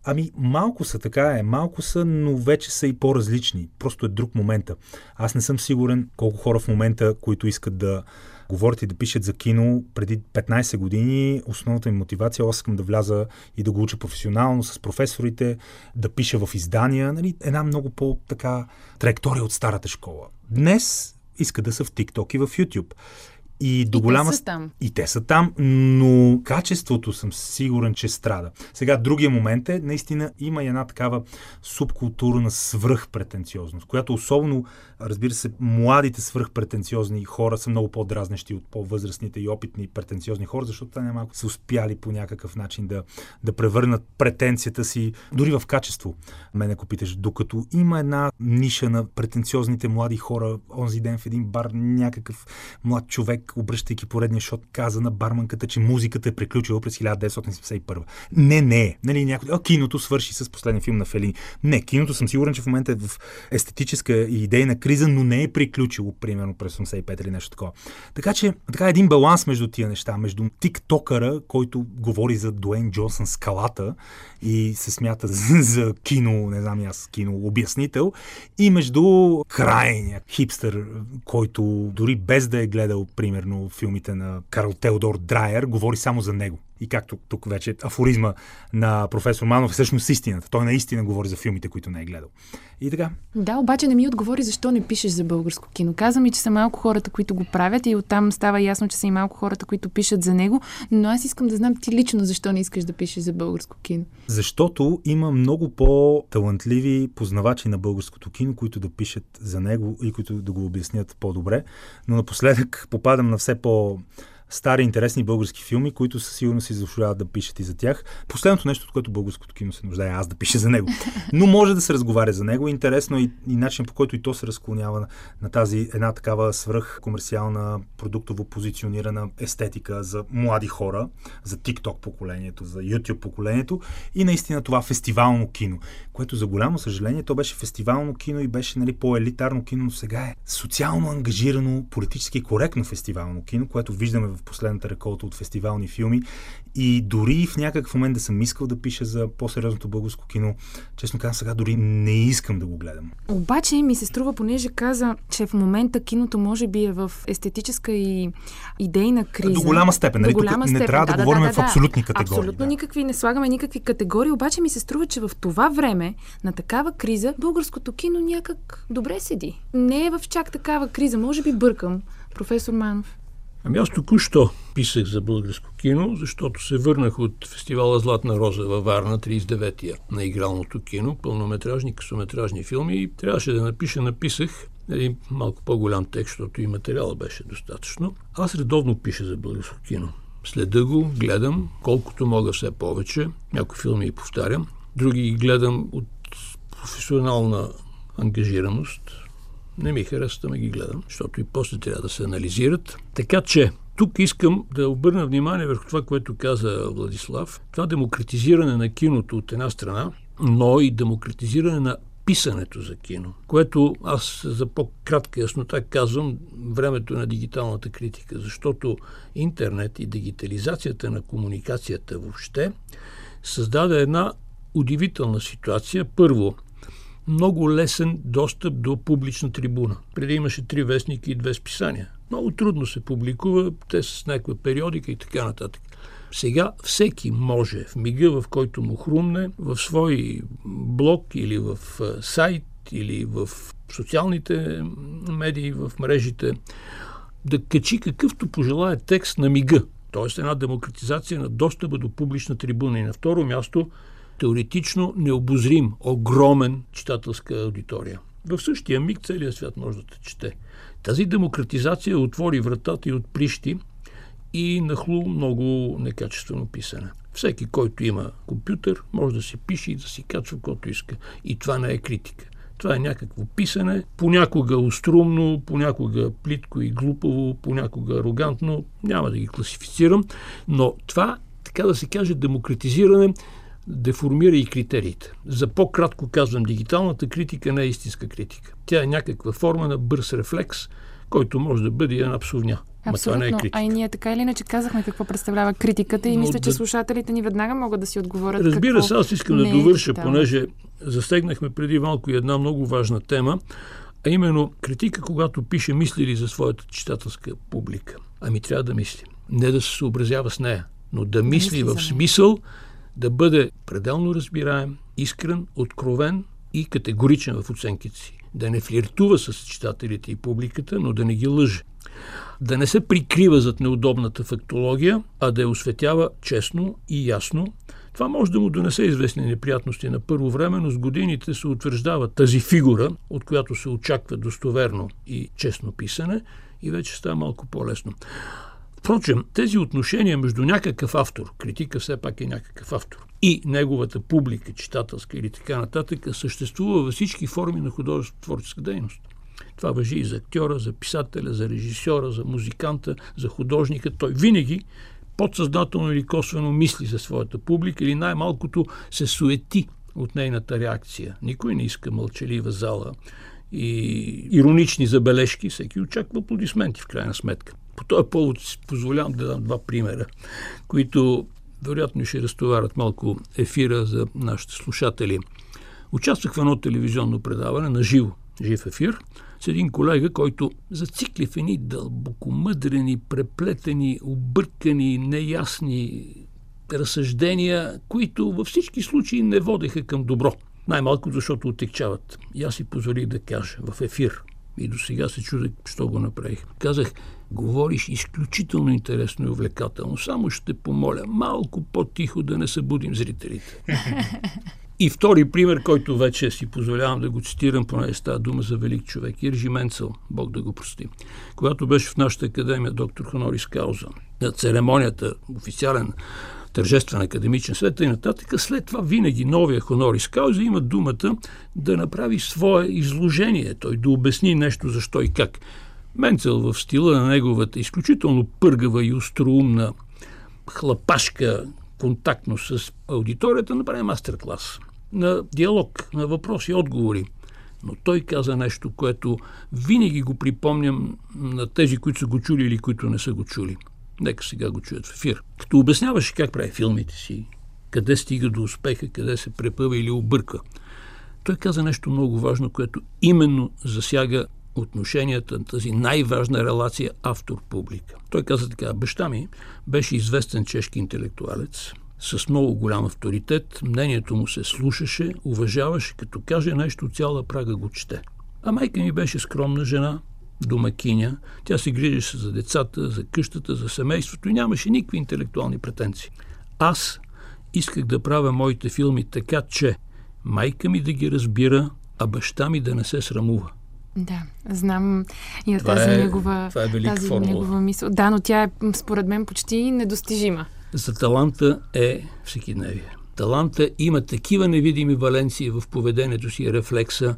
Ами малко са, така е, малко са, но вече са и по-различни. Просто е друг момента. Аз не съм сигурен колко хора в момента, които искат да говорят и да пишат за кино преди 15 години. Основната ми мотивация аз искам да вляза и да го уча професионално с професорите, да пиша в издания. Нали, една много по-така траектория от старата школа. Днес иска да са в TikTok и в YouTube. И, до и голяма... те са там. И те са там, но качеството съм сигурен, че страда. Сега, другия момент е, наистина има една такава субкултура на свръхпретенциозност, която особено, разбира се, младите свръхпретенциозни хора са много по-дразнещи от по-възрастните и опитни претенциозни хора, защото те немалко са успяли по някакъв начин да, да превърнат претенцията си дори в качество. Мен, ако питаш, докато има една ниша на претенциозните млади хора, онзи ден в един бар някакъв млад човек обръщайки поредния шот, каза на барманката, че музиката е приключила през 1971. Не, не. Нали, някой... А, киното свърши с последния филм на Фелини. Не, киното съм сигурен, че в момента е в естетическа и идейна криза, но не е приключило, примерно през 85 или нещо такова. Така че, така е един баланс между тия неща, между тиктокъра, който говори за Дуейн Джонсън скалата и се смята за, за кино, не знам аз, кино обяснител, и между крайния хипстър, който дори без да е гледал, примерно, примерно филмите на Карл Теодор Драйер, говори само за него. И както тук вече афоризма на професор Манов е всъщност истината. Той наистина говори за филмите, които не е гледал. И така. Да, обаче не ми отговори защо не пишеш за българско кино. Каза ми, че са малко хората, които го правят и оттам става ясно, че са и малко хората, които пишат за него. Но аз искам да знам ти лично защо не искаш да пишеш за българско кино. Защото има много по-талантливи познавачи на българското кино, които да пишат за него и които да го обяснят по-добре. Но напоследък попадам на все по- стари интересни български филми, които със сигурност си заслужават да пишат и за тях. Последното нещо, от което българското кино се нуждае, аз да пиша за него. Но може да се разговаря за него. Интересно и, и начин по който и то се разклонява на, на тази една такава свръх комерциална продуктово позиционирана естетика за млади хора, за TikTok поколението, за YouTube поколението и наистина това фестивално кино, което за голямо съжаление то беше фестивално кино и беше нали, по-елитарно кино, но сега е социално ангажирано, политически коректно фестивално кино, което виждаме в последната реколта от фестивални филми. И дори в някакъв момент да съм искал да пиша за по-сериозното българско кино, честно казвам, сега дори не искам да го гледам. Обаче ми се струва, понеже каза, че в момента киното може би е в естетическа и идейна криза. До голяма степен. Нали? До голяма степен. Не трябва да, да, да говорим да, да, в абсолютни категории. Абсолютно да. никакви, не слагаме никакви категории, обаче ми се струва, че в това време на такава криза българското кино някак добре седи. Не е в чак такава криза, може би бъркам. Професор Манов. Ами аз току-що писах за българско кино, защото се върнах от фестивала Златна роза във Варна, 39-я на игралното кино, пълнометражни, късометражни филми и трябваше да напиша, написах един малко по-голям текст, защото и материала беше достатъчно. Аз редовно пиша за българско кино. Следа го, гледам, колкото мога все повече. Някои филми и повтарям. Други ги гледам от професионална ангажираност, не ми харесва да ги гледам, защото и после трябва да се анализират. Така че тук искам да обърна внимание върху това, което каза Владислав. Това демократизиране на киното от една страна, но и демократизиране на писането за кино, което аз за по-кратка яснота казвам времето на дигиталната критика, защото интернет и дигитализацията на комуникацията въобще създаде една удивителна ситуация. Първо, много лесен достъп до публична трибуна. Преди имаше три вестники и две списания. Много трудно се публикува, те с някаква периодика и така нататък. Сега всеки може в мига, в който му хрумне, в свой блог или в сайт или в социалните медии, в мрежите, да качи какъвто пожелая текст на мига. Тоест една демократизация на достъпа до публична трибуна. И на второ място теоретично необозрим, огромен читателска аудитория. В същия миг целият свят може да те чете. Тази демократизация отвори вратата и отприщи и нахлу много некачествено писане. Всеки, който има компютър, може да си пише и да си качва каквото иска. И това не е критика. Това е някакво писане, понякога острумно, понякога плитко и глупаво, понякога арогантно, няма да ги класифицирам, но това, така да се каже, демократизиране деформира и критериите. За по-кратко казвам, дигиталната критика не е истинска критика. Тя е някаква форма на бърз рефлекс, който може да бъде една псовня. Абсолютно. това не е критика. А и ние така или иначе казахме какво представлява критиката и Но мисля, че слушателите ни веднага могат да си отговорят. Разбира се, аз искам да е довърша, е понеже застегнахме преди малко и една много важна тема, А именно критика, когато пише мисли ли за своята читателска публика. Ами трябва да мисли. Не да се съобразява с нея, но да мисли в смисъл да бъде пределно разбираем, искрен, откровен и категоричен в оценките си. Да не флиртува с читателите и публиката, но да не ги лъже. Да не се прикрива зад неудобната фактология, а да я осветява честно и ясно. Това може да му донесе известни неприятности на първо време, но с годините се утвърждава тази фигура, от която се очаква достоверно и честно писане и вече става малко по-лесно. Впрочем, тези отношения между някакъв автор, критика все пак е някакъв автор, и неговата публика, читателска или така нататък, съществува във всички форми на художествено-творческа дейност. Това въжи и за актьора, за писателя, за режисьора, за музиканта, за художника. Той винаги подсъзнателно или косвено мисли за своята публика или най-малкото се суети от нейната реакция. Никой не иска мълчалива зала и иронични забележки. Всеки очаква аплодисменти в крайна сметка. По този повод си позволявам да дам два примера, които вероятно ще разтоварят малко ефира за нашите слушатели. Участвах в едно телевизионно предаване на живо, жив ефир, с един колега, който зацикли в едни дълбокомъдрени, преплетени, объркани, неясни разсъждения, които във всички случаи не водеха към добро. Най-малко, защото отекчават. И аз си позволих да кажа в ефир. И до сега се чудех, що го направих. Казах, говориш изключително интересно и увлекателно. Само ще помоля малко по-тихо да не събудим зрителите. И втори пример, който вече си позволявам да го цитирам, понеже става дума за велик човек, Иржи Менцел, Бог да го прости. Когато беше в нашата академия доктор Хонорис Кауза, на церемонията, официален тържествен академичен свет и нататък, след това винаги новия Хонорис Кауза има думата да направи свое изложение, той да обясни нещо защо и как. Менцел в стила на неговата изключително пъргава и остроумна хлапашка контактно с аудиторията, направи мастер-клас на диалог, на въпроси и отговори. Но той каза нещо, което винаги го припомням на тези, които са го чули или които не са го чули. Нека сега го чуят в ефир. Като обясняваше как прави филмите си, къде стига до успеха, къде се препъва или обърка, той каза нещо много важно, което именно засяга отношенията тази най-важна релация автор-публика. Той каза така, баща ми беше известен чешки интелектуалец, с много голям авторитет, мнението му се слушаше, уважаваше, като каже нещо, цяла Прага го чете. А майка ми беше скромна жена, домакиня, тя се грижеше за децата, за къщата, за семейството и нямаше никакви интелектуални претенции. Аз исках да правя моите филми така, че майка ми да ги разбира, а баща ми да не се срамува. Да, знам и това тази, е, негова, това е тази формула. негова мисъл. Да, но тя е според мен почти недостижима. За таланта е всекидневие. Таланта има такива невидими валенции в поведението си, рефлекса,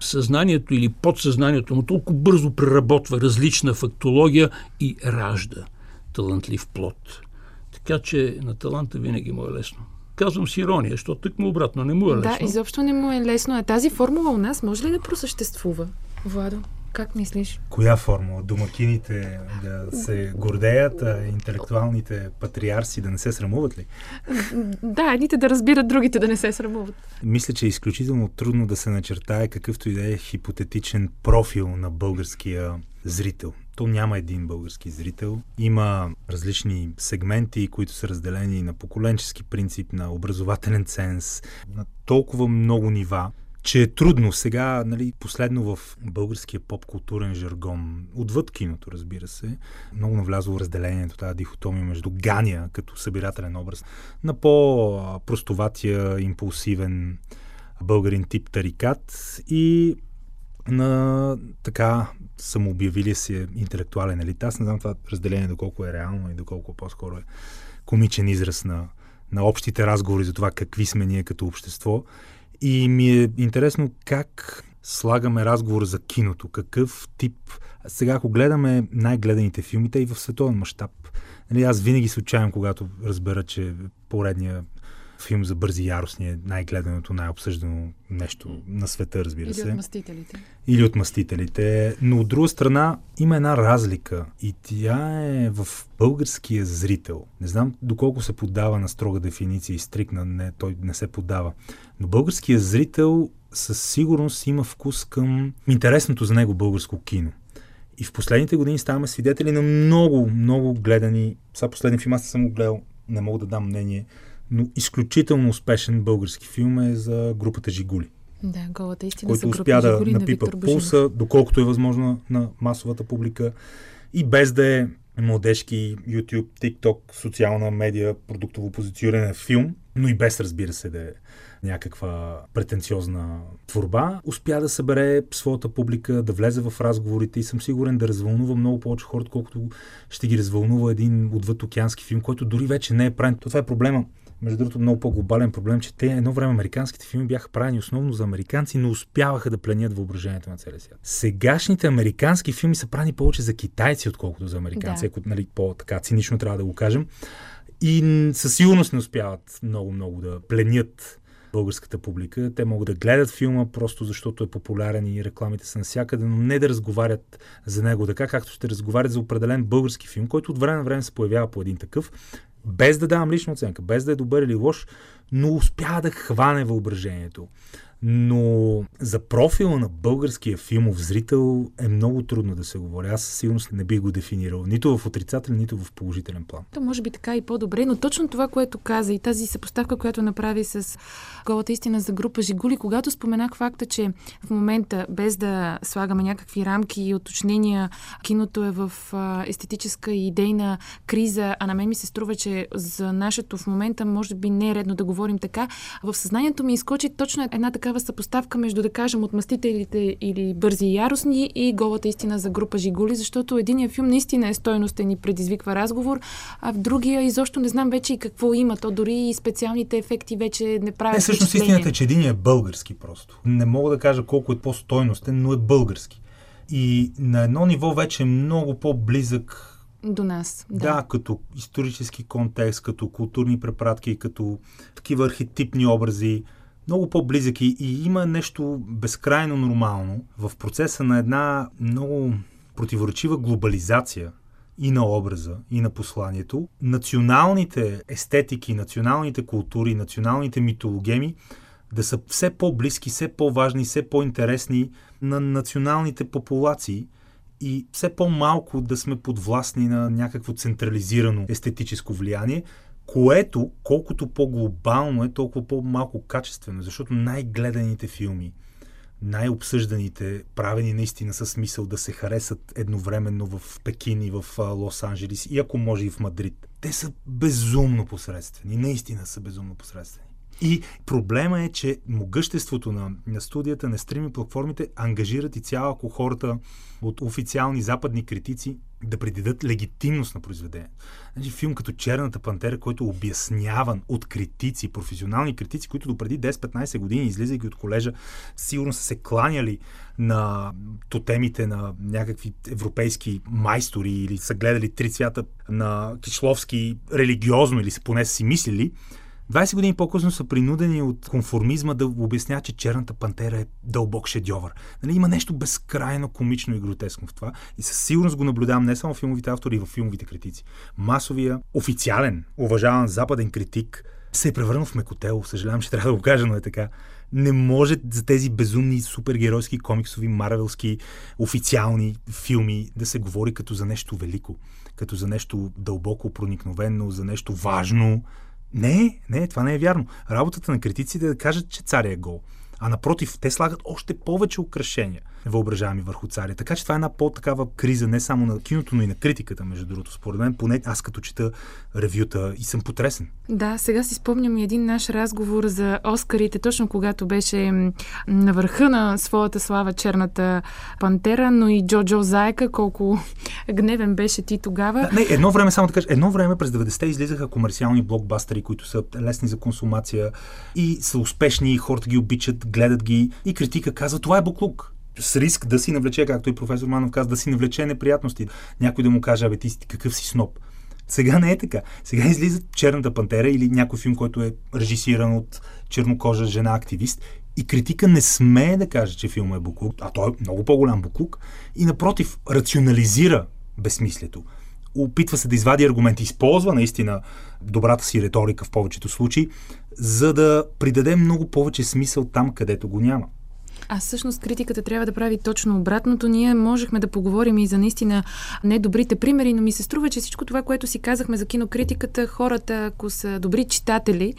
съзнанието или подсъзнанието му толкова бързо преработва различна фактология и ражда талантлив плод. Така че на таланта винаги му е лесно. Казвам с ирония, защото тък му обратно не му е лесно. Да, изобщо не му е лесно. А тази формула у нас може ли да просъществува, Владо? Как мислиш? Коя формула? Домакините да се гордеят, а интелектуалните патриарси да не се срамуват ли? Да, едните да разбират, другите да не се срамуват. Мисля, че е изключително трудно да се начертае какъвто и да е хипотетичен профил на българския зрител. То няма един български зрител. Има различни сегменти, които са разделени на поколенчески принцип, на образователен ценз, на толкова много нива, че е трудно сега, нали, последно в българския поп-културен жаргон, отвъд киното, разбира се, много навлязло разделението, тази дихотомия между Ганя като събирателен образ на по-простоватия, импулсивен българин тип тарикат и на така самообявили се интелектуален елит. Аз не знам това разделение доколко е реално и доколко по-скоро е комичен израз на, на общите разговори за това какви сме ние като общество. И ми е интересно как слагаме разговор за киното, какъв тип. Сега, ако гледаме най-гледаните филмите и в световен мащаб, нали, аз винаги се отчаям, когато разбера, че поредния филм за бързи яростни е най-гледаното, най-обсъждано нещо на света, разбира се. Или от мастителите. Или от мастителите. Но от друга страна има една разлика и тя е в българския зрител. Не знам доколко се поддава на строга дефиниция и стрикна, не, той не се поддава. Но българския зрител със сигурност има вкус към интересното за него българско кино. И в последните години ставаме свидетели на много, много гледани. Сега последния филм аз съм го гледал, не мога да дам мнение, но изключително успешен български филм е за групата Жигули. Да, голата истина който за група успя да Жигули на напипа Божинов. пулса, доколкото е възможно на масовата публика и без да е младежки YouTube, TikTok, социална медия, продуктово позициониране филм, но и без, разбира се, да е някаква претенциозна творба, успя да събере своята публика, да влезе в разговорите и съм сигурен да развълнува много повече хората, колкото ще ги развълнува един отвъд океански филм, който дори вече не е правен. То Това е проблема. Между другото, много по-глобален проблем, че те едно време американските филми бяха правени основно за американци, но успяваха да пленят въображението на целия свят. Сегашните американски филми са правени повече за китайци, отколкото за американци, Да. ако нали, по-така цинично трябва да го кажем. И със сигурност не успяват много-много да пленят българската публика. Те могат да гледат филма просто защото е популярен и рекламите са навсякъде, но не да разговарят за него така, както ще разговарят за определен български филм, който от време на време се появява по един такъв, без да давам лична оценка, без да е добър или лош, но успя да хване въображението. Но за профила на българския филмов зрител е много трудно да се говори. Аз със сигурност не бих го дефинирал нито в отрицателен, нито в положителен план. То може би така и по-добре, но точно това, което каза и тази съпоставка, която направи с голата истина за група Жигули, когато споменах факта, че в момента, без да слагаме някакви рамки и уточнения, киното е в естетическа и идейна криза, а на мен ми се струва, че за нашето в момента може би не е редно да говорим така. В съзнанието ми изкочи точно една такава съпоставка между, да кажем, отмъстителите или бързи и яростни и голата истина за група Жигули, защото единият филм наистина е стойностен и предизвиква разговор, а в другия изобщо не знам вече и какво има. То дори и специалните ефекти вече не правят Не, всъщност истината е, че един е български просто. Не мога да кажа колко е по-стойностен, но е български. И на едно ниво вече е много по-близък До нас. Да. да, като исторически контекст, като културни препратки, като такива архетипни образи, много по-близък и, и има нещо безкрайно нормално в процеса на една много противоречива глобализация и на образа, и на посланието. Националните естетики, националните култури, националните митологеми да са все по-близки, все по-важни, все по-интересни на националните популации и все по-малко да сме подвластни на някакво централизирано естетическо влияние, което колкото по-глобално е, толкова по-малко качествено, защото най-гледаните филми, най-обсъжданите, правени наистина със смисъл да се харесат едновременно в Пекин и в а, Лос-Анджелес и ако може и в Мадрид. Те са безумно посредствени, наистина са безумно посредствени. И проблема е, че могъществото на, на студията, на стрими платформите ангажират и цяло хората от официални западни критици да придадат легитимност на произведението. Значи филм като Черната пантера, който е обясняван от критици, професионални критици, които допреди 10-15 години, излизайки от колежа, сигурно са се кланяли на тотемите на някакви европейски майстори или са гледали три цвята на Кишловски религиозно или са поне си мислили, 20 години по-късно са принудени от конформизма да обясняват, че Черната пантера е дълбок шедьовър. Нали, има нещо безкрайно комично и гротескно в това. И със сигурност го наблюдавам не само в филмовите автори, и в филмовите критици. Масовия, официален, уважаван западен критик се е превърнал в мекотел. Съжалявам, че трябва да го кажа, но е така. Не може за тези безумни супергеройски, комиксови, марвелски, официални филми да се говори като за нещо велико, като за нещо дълбоко проникновено, за нещо важно. Не, не, това не е вярно. Работата на критиците е да кажат, че царя е гол. А напротив, те слагат още повече украшения, въображаеми върху царя. Така че това е една по-такава криза не само на киното, но и на критиката, между другото. Според мен, поне аз като чета ревюта и съм потресен. Да, сега си спомням и един наш разговор за Оскарите, точно когато беше на върха на своята слава Черната пантера, но и Джоджо Зайка, колко гневен беше ти тогава. Да, не, едно време, само да кажа, едно време през 90-те излизаха комерциални блокбастери, които са лесни за консумация и са успешни, хората ги обичат, гледат ги и критика казва, това е буклук. С риск да си навлече, както и професор Манов каза, да си навлече неприятности. Някой да му каже, абе ти си какъв си сноп. Сега не е така. Сега излиза Черната пантера или някой филм, който е режисиран от чернокожа жена активист и критика не смее да каже, че филма е буклук, а той е много по-голям буклук и напротив, рационализира безсмислието. Опитва се да извади аргументи, използва наистина добрата си риторика в повечето случаи, за да придаде много повече смисъл там, където го няма. А всъщност критиката трябва да прави точно обратното. Ние можехме да поговорим и за наистина недобрите примери, но ми се струва, че всичко това, което си казахме за кинокритиката, хората, ако са добри читатели,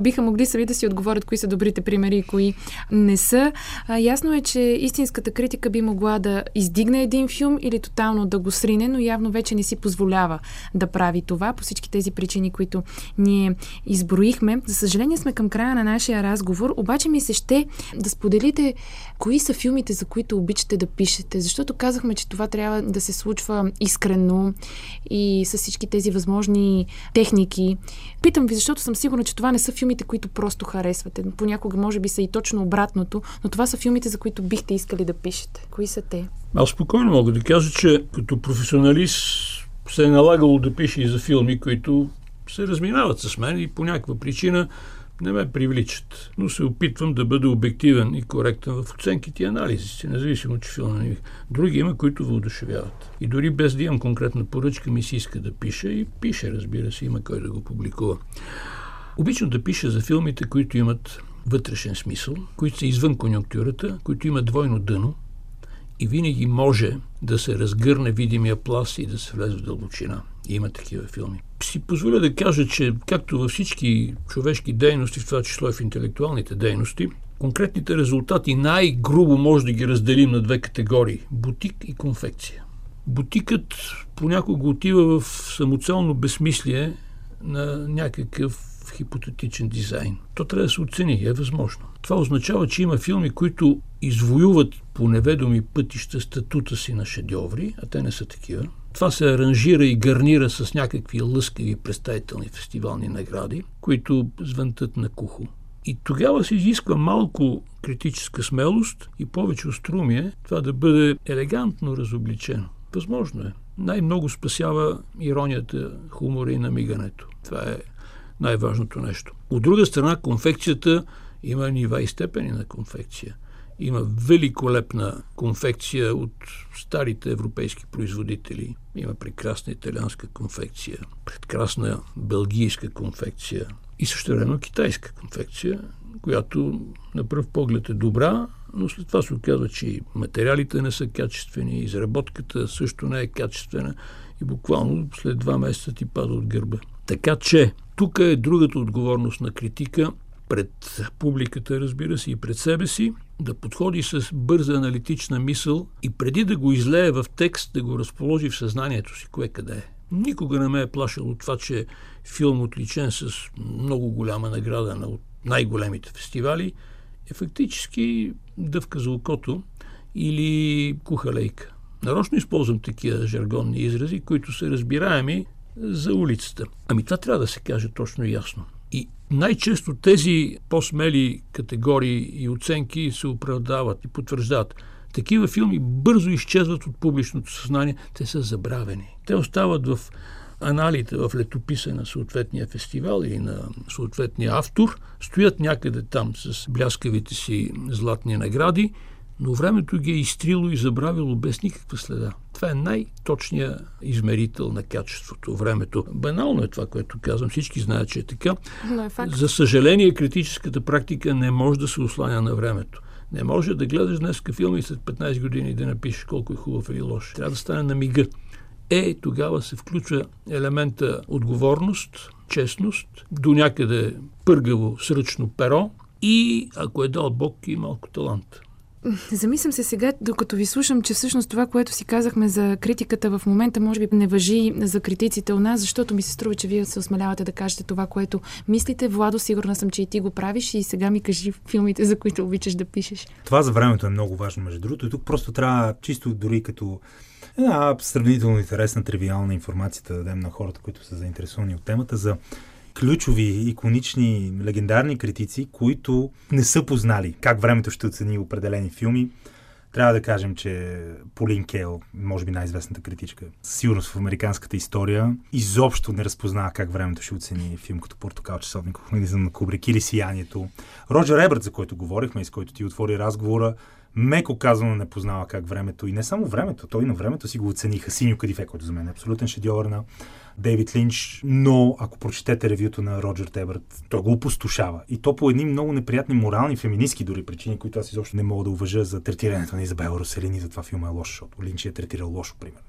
биха могли сами да си отговорят кои са добрите примери и кои не са. А, ясно е, че истинската критика би могла да издигне един филм или тотално да го срине, но явно вече не си позволява да прави това по всички тези причини, които ние изброихме. За съжаление сме към края на нашия разговор, обаче ми се ще да споделите кои са филмите, за които обичате да пишете, защото казахме, че това трябва да се случва искрено и с всички тези възможни техники. Питам ви, защото съм сигурна, че това не са филмите, които просто харесвате. Понякога може би са и точно обратното, но това са филмите, за които бихте искали да пишете. Кои са те? Аз спокойно мога да кажа, че като професионалист се е налагало да пише и за филми, които се разминават с мен и по някаква причина не ме привличат. Но се опитвам да бъда обективен и коректен в оценките и анализите, независимо, че филма не Други има, които въодушевяват. И дори без да имам конкретна поръчка, ми се иска да пиша и пише, разбира се, има кой да го публикува. Обичам да пиша за филмите, които имат вътрешен смисъл, които са извън конюнктурата, които имат двойно дъно и винаги може да се разгърне видимия пласт и да се влезе в дълбочина. И има такива филми. Си позволя да кажа, че както във всички човешки дейности, в това число и в интелектуалните дейности, конкретните резултати най-грубо може да ги разделим на две категории – бутик и конфекция. Бутикът понякога отива в самоцелно безсмислие на някакъв хипотетичен дизайн. То трябва да се оцени, е възможно. Това означава, че има филми, които извоюват по неведоми пътища статута си на шедьоври, а те не са такива. Това се аранжира и гарнира с някакви лъскави представителни фестивални награди, които звънтат на кухо. И тогава се изисква малко критическа смелост и повече острумие това да бъде елегантно разобличено. Възможно е. Най-много спасява иронията, хумора и намигането. Това е най-важното нещо. От друга страна, конфекцията има нива и степени на конфекция. Има великолепна конфекция от старите европейски производители. Има прекрасна италианска конфекция, прекрасна белгийска конфекция и също време китайска конфекция, която на пръв поглед е добра, но след това се оказва, че и материалите не са качествени, изработката също не е качествена и буквално след два месеца ти пада от гърба. Така че тук е другата отговорност на критика пред публиката, разбира се, и пред себе си, да подходи с бърза аналитична мисъл и преди да го излее в текст, да го разположи в съзнанието си, кое къде е. Никога не ме е плашило това, че филм отличен с много голяма награда на най-големите фестивали е фактически дъвка за окото или кухалейка. Нарочно използвам такива жаргонни изрази, които са разбираеми за улицата. Ами това трябва да се каже точно и ясно. И най-често тези по-смели категории и оценки се оправдават и потвърждават. Такива филми бързо изчезват от публичното съзнание. Те са забравени. Те остават в аналите, в летописа на съответния фестивал или на съответния автор, стоят някъде там с бляскавите си златни награди но времето ги е изтрило и забравило без никаква следа. Това е най-точният измерител на качеството, времето. Банално е това, което казвам. Всички знаят, че е така. Но е факт. За съжаление, критическата практика не може да се осланя на времето. Не може да гледаш днес филми и след 15 години да напишеш колко е хубав или лош. Трябва да стане на мига. Е, тогава се включва елемента отговорност, честност, до някъде пъргаво сръчно перо и, ако е дал Бог, и малко талант. Замислям се сега, докато ви слушам, че всъщност това, което си казахме за критиката в момента, може би не въжи за критиците у нас, защото ми се струва, че вие се осмелявате да кажете това, което мислите. Владо, сигурна съм, че и ти го правиш и сега ми кажи филмите, за които обичаш да пишеш. Това за времето е много важно, между другото. И тук просто трябва чисто дори като една сравнително интересна, тривиална информация да дадем на хората, които са заинтересовани от темата за ключови, иконични, легендарни критици, които не са познали как времето ще оцени определени филми. Трябва да кажем, че Полин Кейл, може би най-известната критичка, сигурност в американската история, изобщо не разпознава как времето ще оцени филм като Портокал, часовник, на Кубрик или Сиянието. Роджер Ебърт, за който говорихме и с който ти отвори разговора, меко казано не познава как времето и не само времето, той на времето си го оцениха. Синьо Кадифе, който за мен е абсолютен шедьовър на Дейвид Линч, но ако прочетете ревюто на Роджер Тебърт, той го опустошава. И то по едни много неприятни морални, феминистки дори причини, които аз изобщо не мога да уважа за третирането на Изабела Роселини, за това филма е лош, защото Линч е третирал лошо, примерно.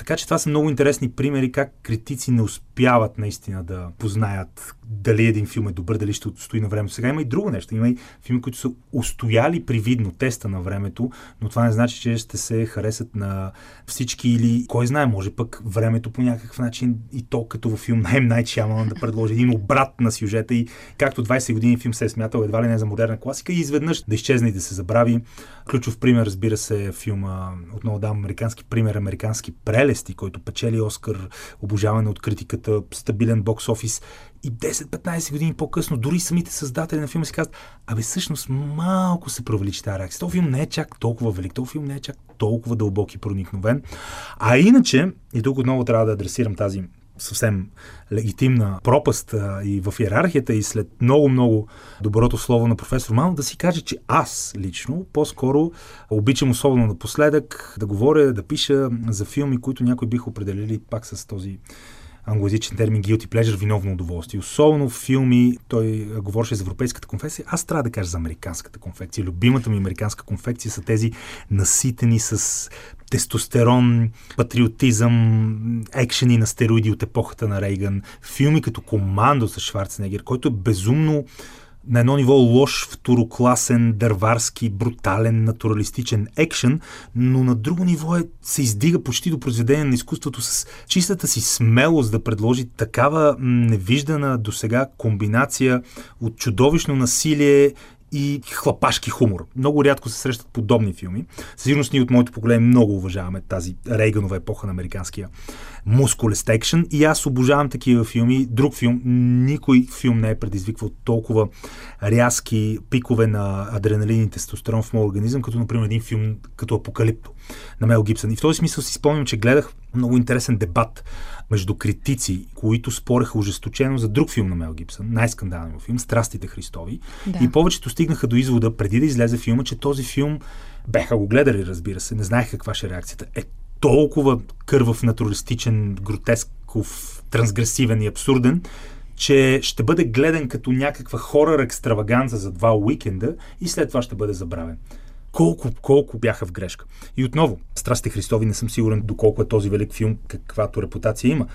Така че това са много интересни примери как критици не успяват наистина да познаят дали един филм е добър, дали ще стои на времето. Сега има и друго нещо. Има и филми, които са устояли привидно теста на времето, но това не значи, че ще се харесат на всички или кой знае, може пък времето по някакъв начин и то като във филм най най Шямалан да предложи един обрат на сюжета и както 20 години филм се е смятал едва ли не за модерна класика и изведнъж да изчезне и да се забрави. Ключов пример, разбира се, е филма, отново дам американски пример, американски прелести, който печели Оскар, обожаване от критиката, стабилен бокс офис и 10-15 години по-късно, дори самите създатели на филма си казват, абе всъщност малко се провеличи тази реакция. Този филм не е чак толкова велик, този филм не е чак толкова дълбоки проникновен. А иначе, и тук отново трябва да адресирам тази съвсем легитимна пропаст и в иерархията и след много-много доброто слово на професор Мал, да си каже, че аз лично по-скоро обичам особено напоследък да говоря, да пиша за филми, които някои бих определили пак с този англоязичен термин guilty pleasure, виновно удоволствие. Особено в филми, той говореше за европейската конфекция, аз трябва да кажа за американската конфекция. Любимата ми американска конфекция са тези наситени с тестостерон, патриотизъм, екшени на стероиди от епохата на Рейган, филми като Командо с Шварценегер, който е безумно на едно ниво лош, второкласен, дърварски, брутален, натуралистичен екшен, но на друго ниво е, се издига почти до произведение на изкуството с чистата си смелост да предложи такава невиждана до сега комбинация от чудовищно насилие и хлапашки хумор. Много рядко се срещат подобни филми. Сигурно ние от моето поколение много уважаваме тази Рейганова епоха на американския мускулест екшен и аз обожавам такива филми. Друг филм, никой филм не е предизвиквал толкова рязки пикове на адреналин и тестостерон в моят организъм, като например един филм като Апокалипто на Мел Гибсън. И в този смисъл си спомням, че гледах много интересен дебат между критици, които спореха ожесточено за друг филм на Мел Гибсън, най-скандален филм, Страстите Христови. Да. И повечето стигнаха до извода, преди да излезе филма, че този филм беха го гледали, разбира се, не знаех каква ще е реакцията. Е толкова кървав, натуралистичен, гротесков, трансгресивен и абсурден, че ще бъде гледан като някаква хорър екстраваганza за два уикенда и след това ще бъде забравен колко, колко бяха в грешка. И отново, Страсти Христови не съм сигурен доколко е този велик филм, каквато репутация има.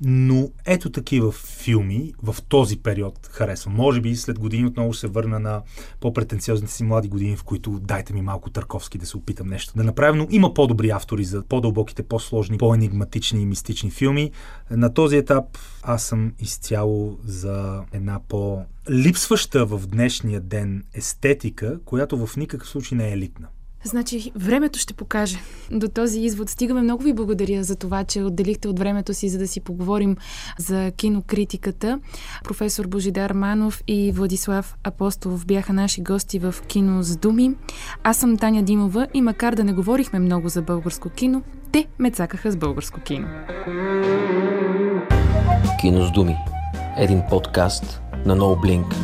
Но ето такива филми в този период харесвам. Може би след години отново се върна на по-претенциозните си млади години, в които дайте ми малко Търковски да се опитам нещо да направя, но има по-добри автори за по-дълбоките, по-сложни, по-енигматични и мистични филми. На този етап аз съм изцяло за една по-липсваща в днешния ден естетика, която в никакъв случай не е елитна. Значи, времето ще покаже. До този извод стигаме. Много ви благодаря за това, че отделихте от времето си, за да си поговорим за кинокритиката. Професор Божидар Манов и Владислав Апостолов бяха наши гости в Кино с думи. Аз съм Таня Димова и макар да не говорихме много за българско кино, те ме цакаха с българско кино. Кино с думи. Един подкаст на NoBlink.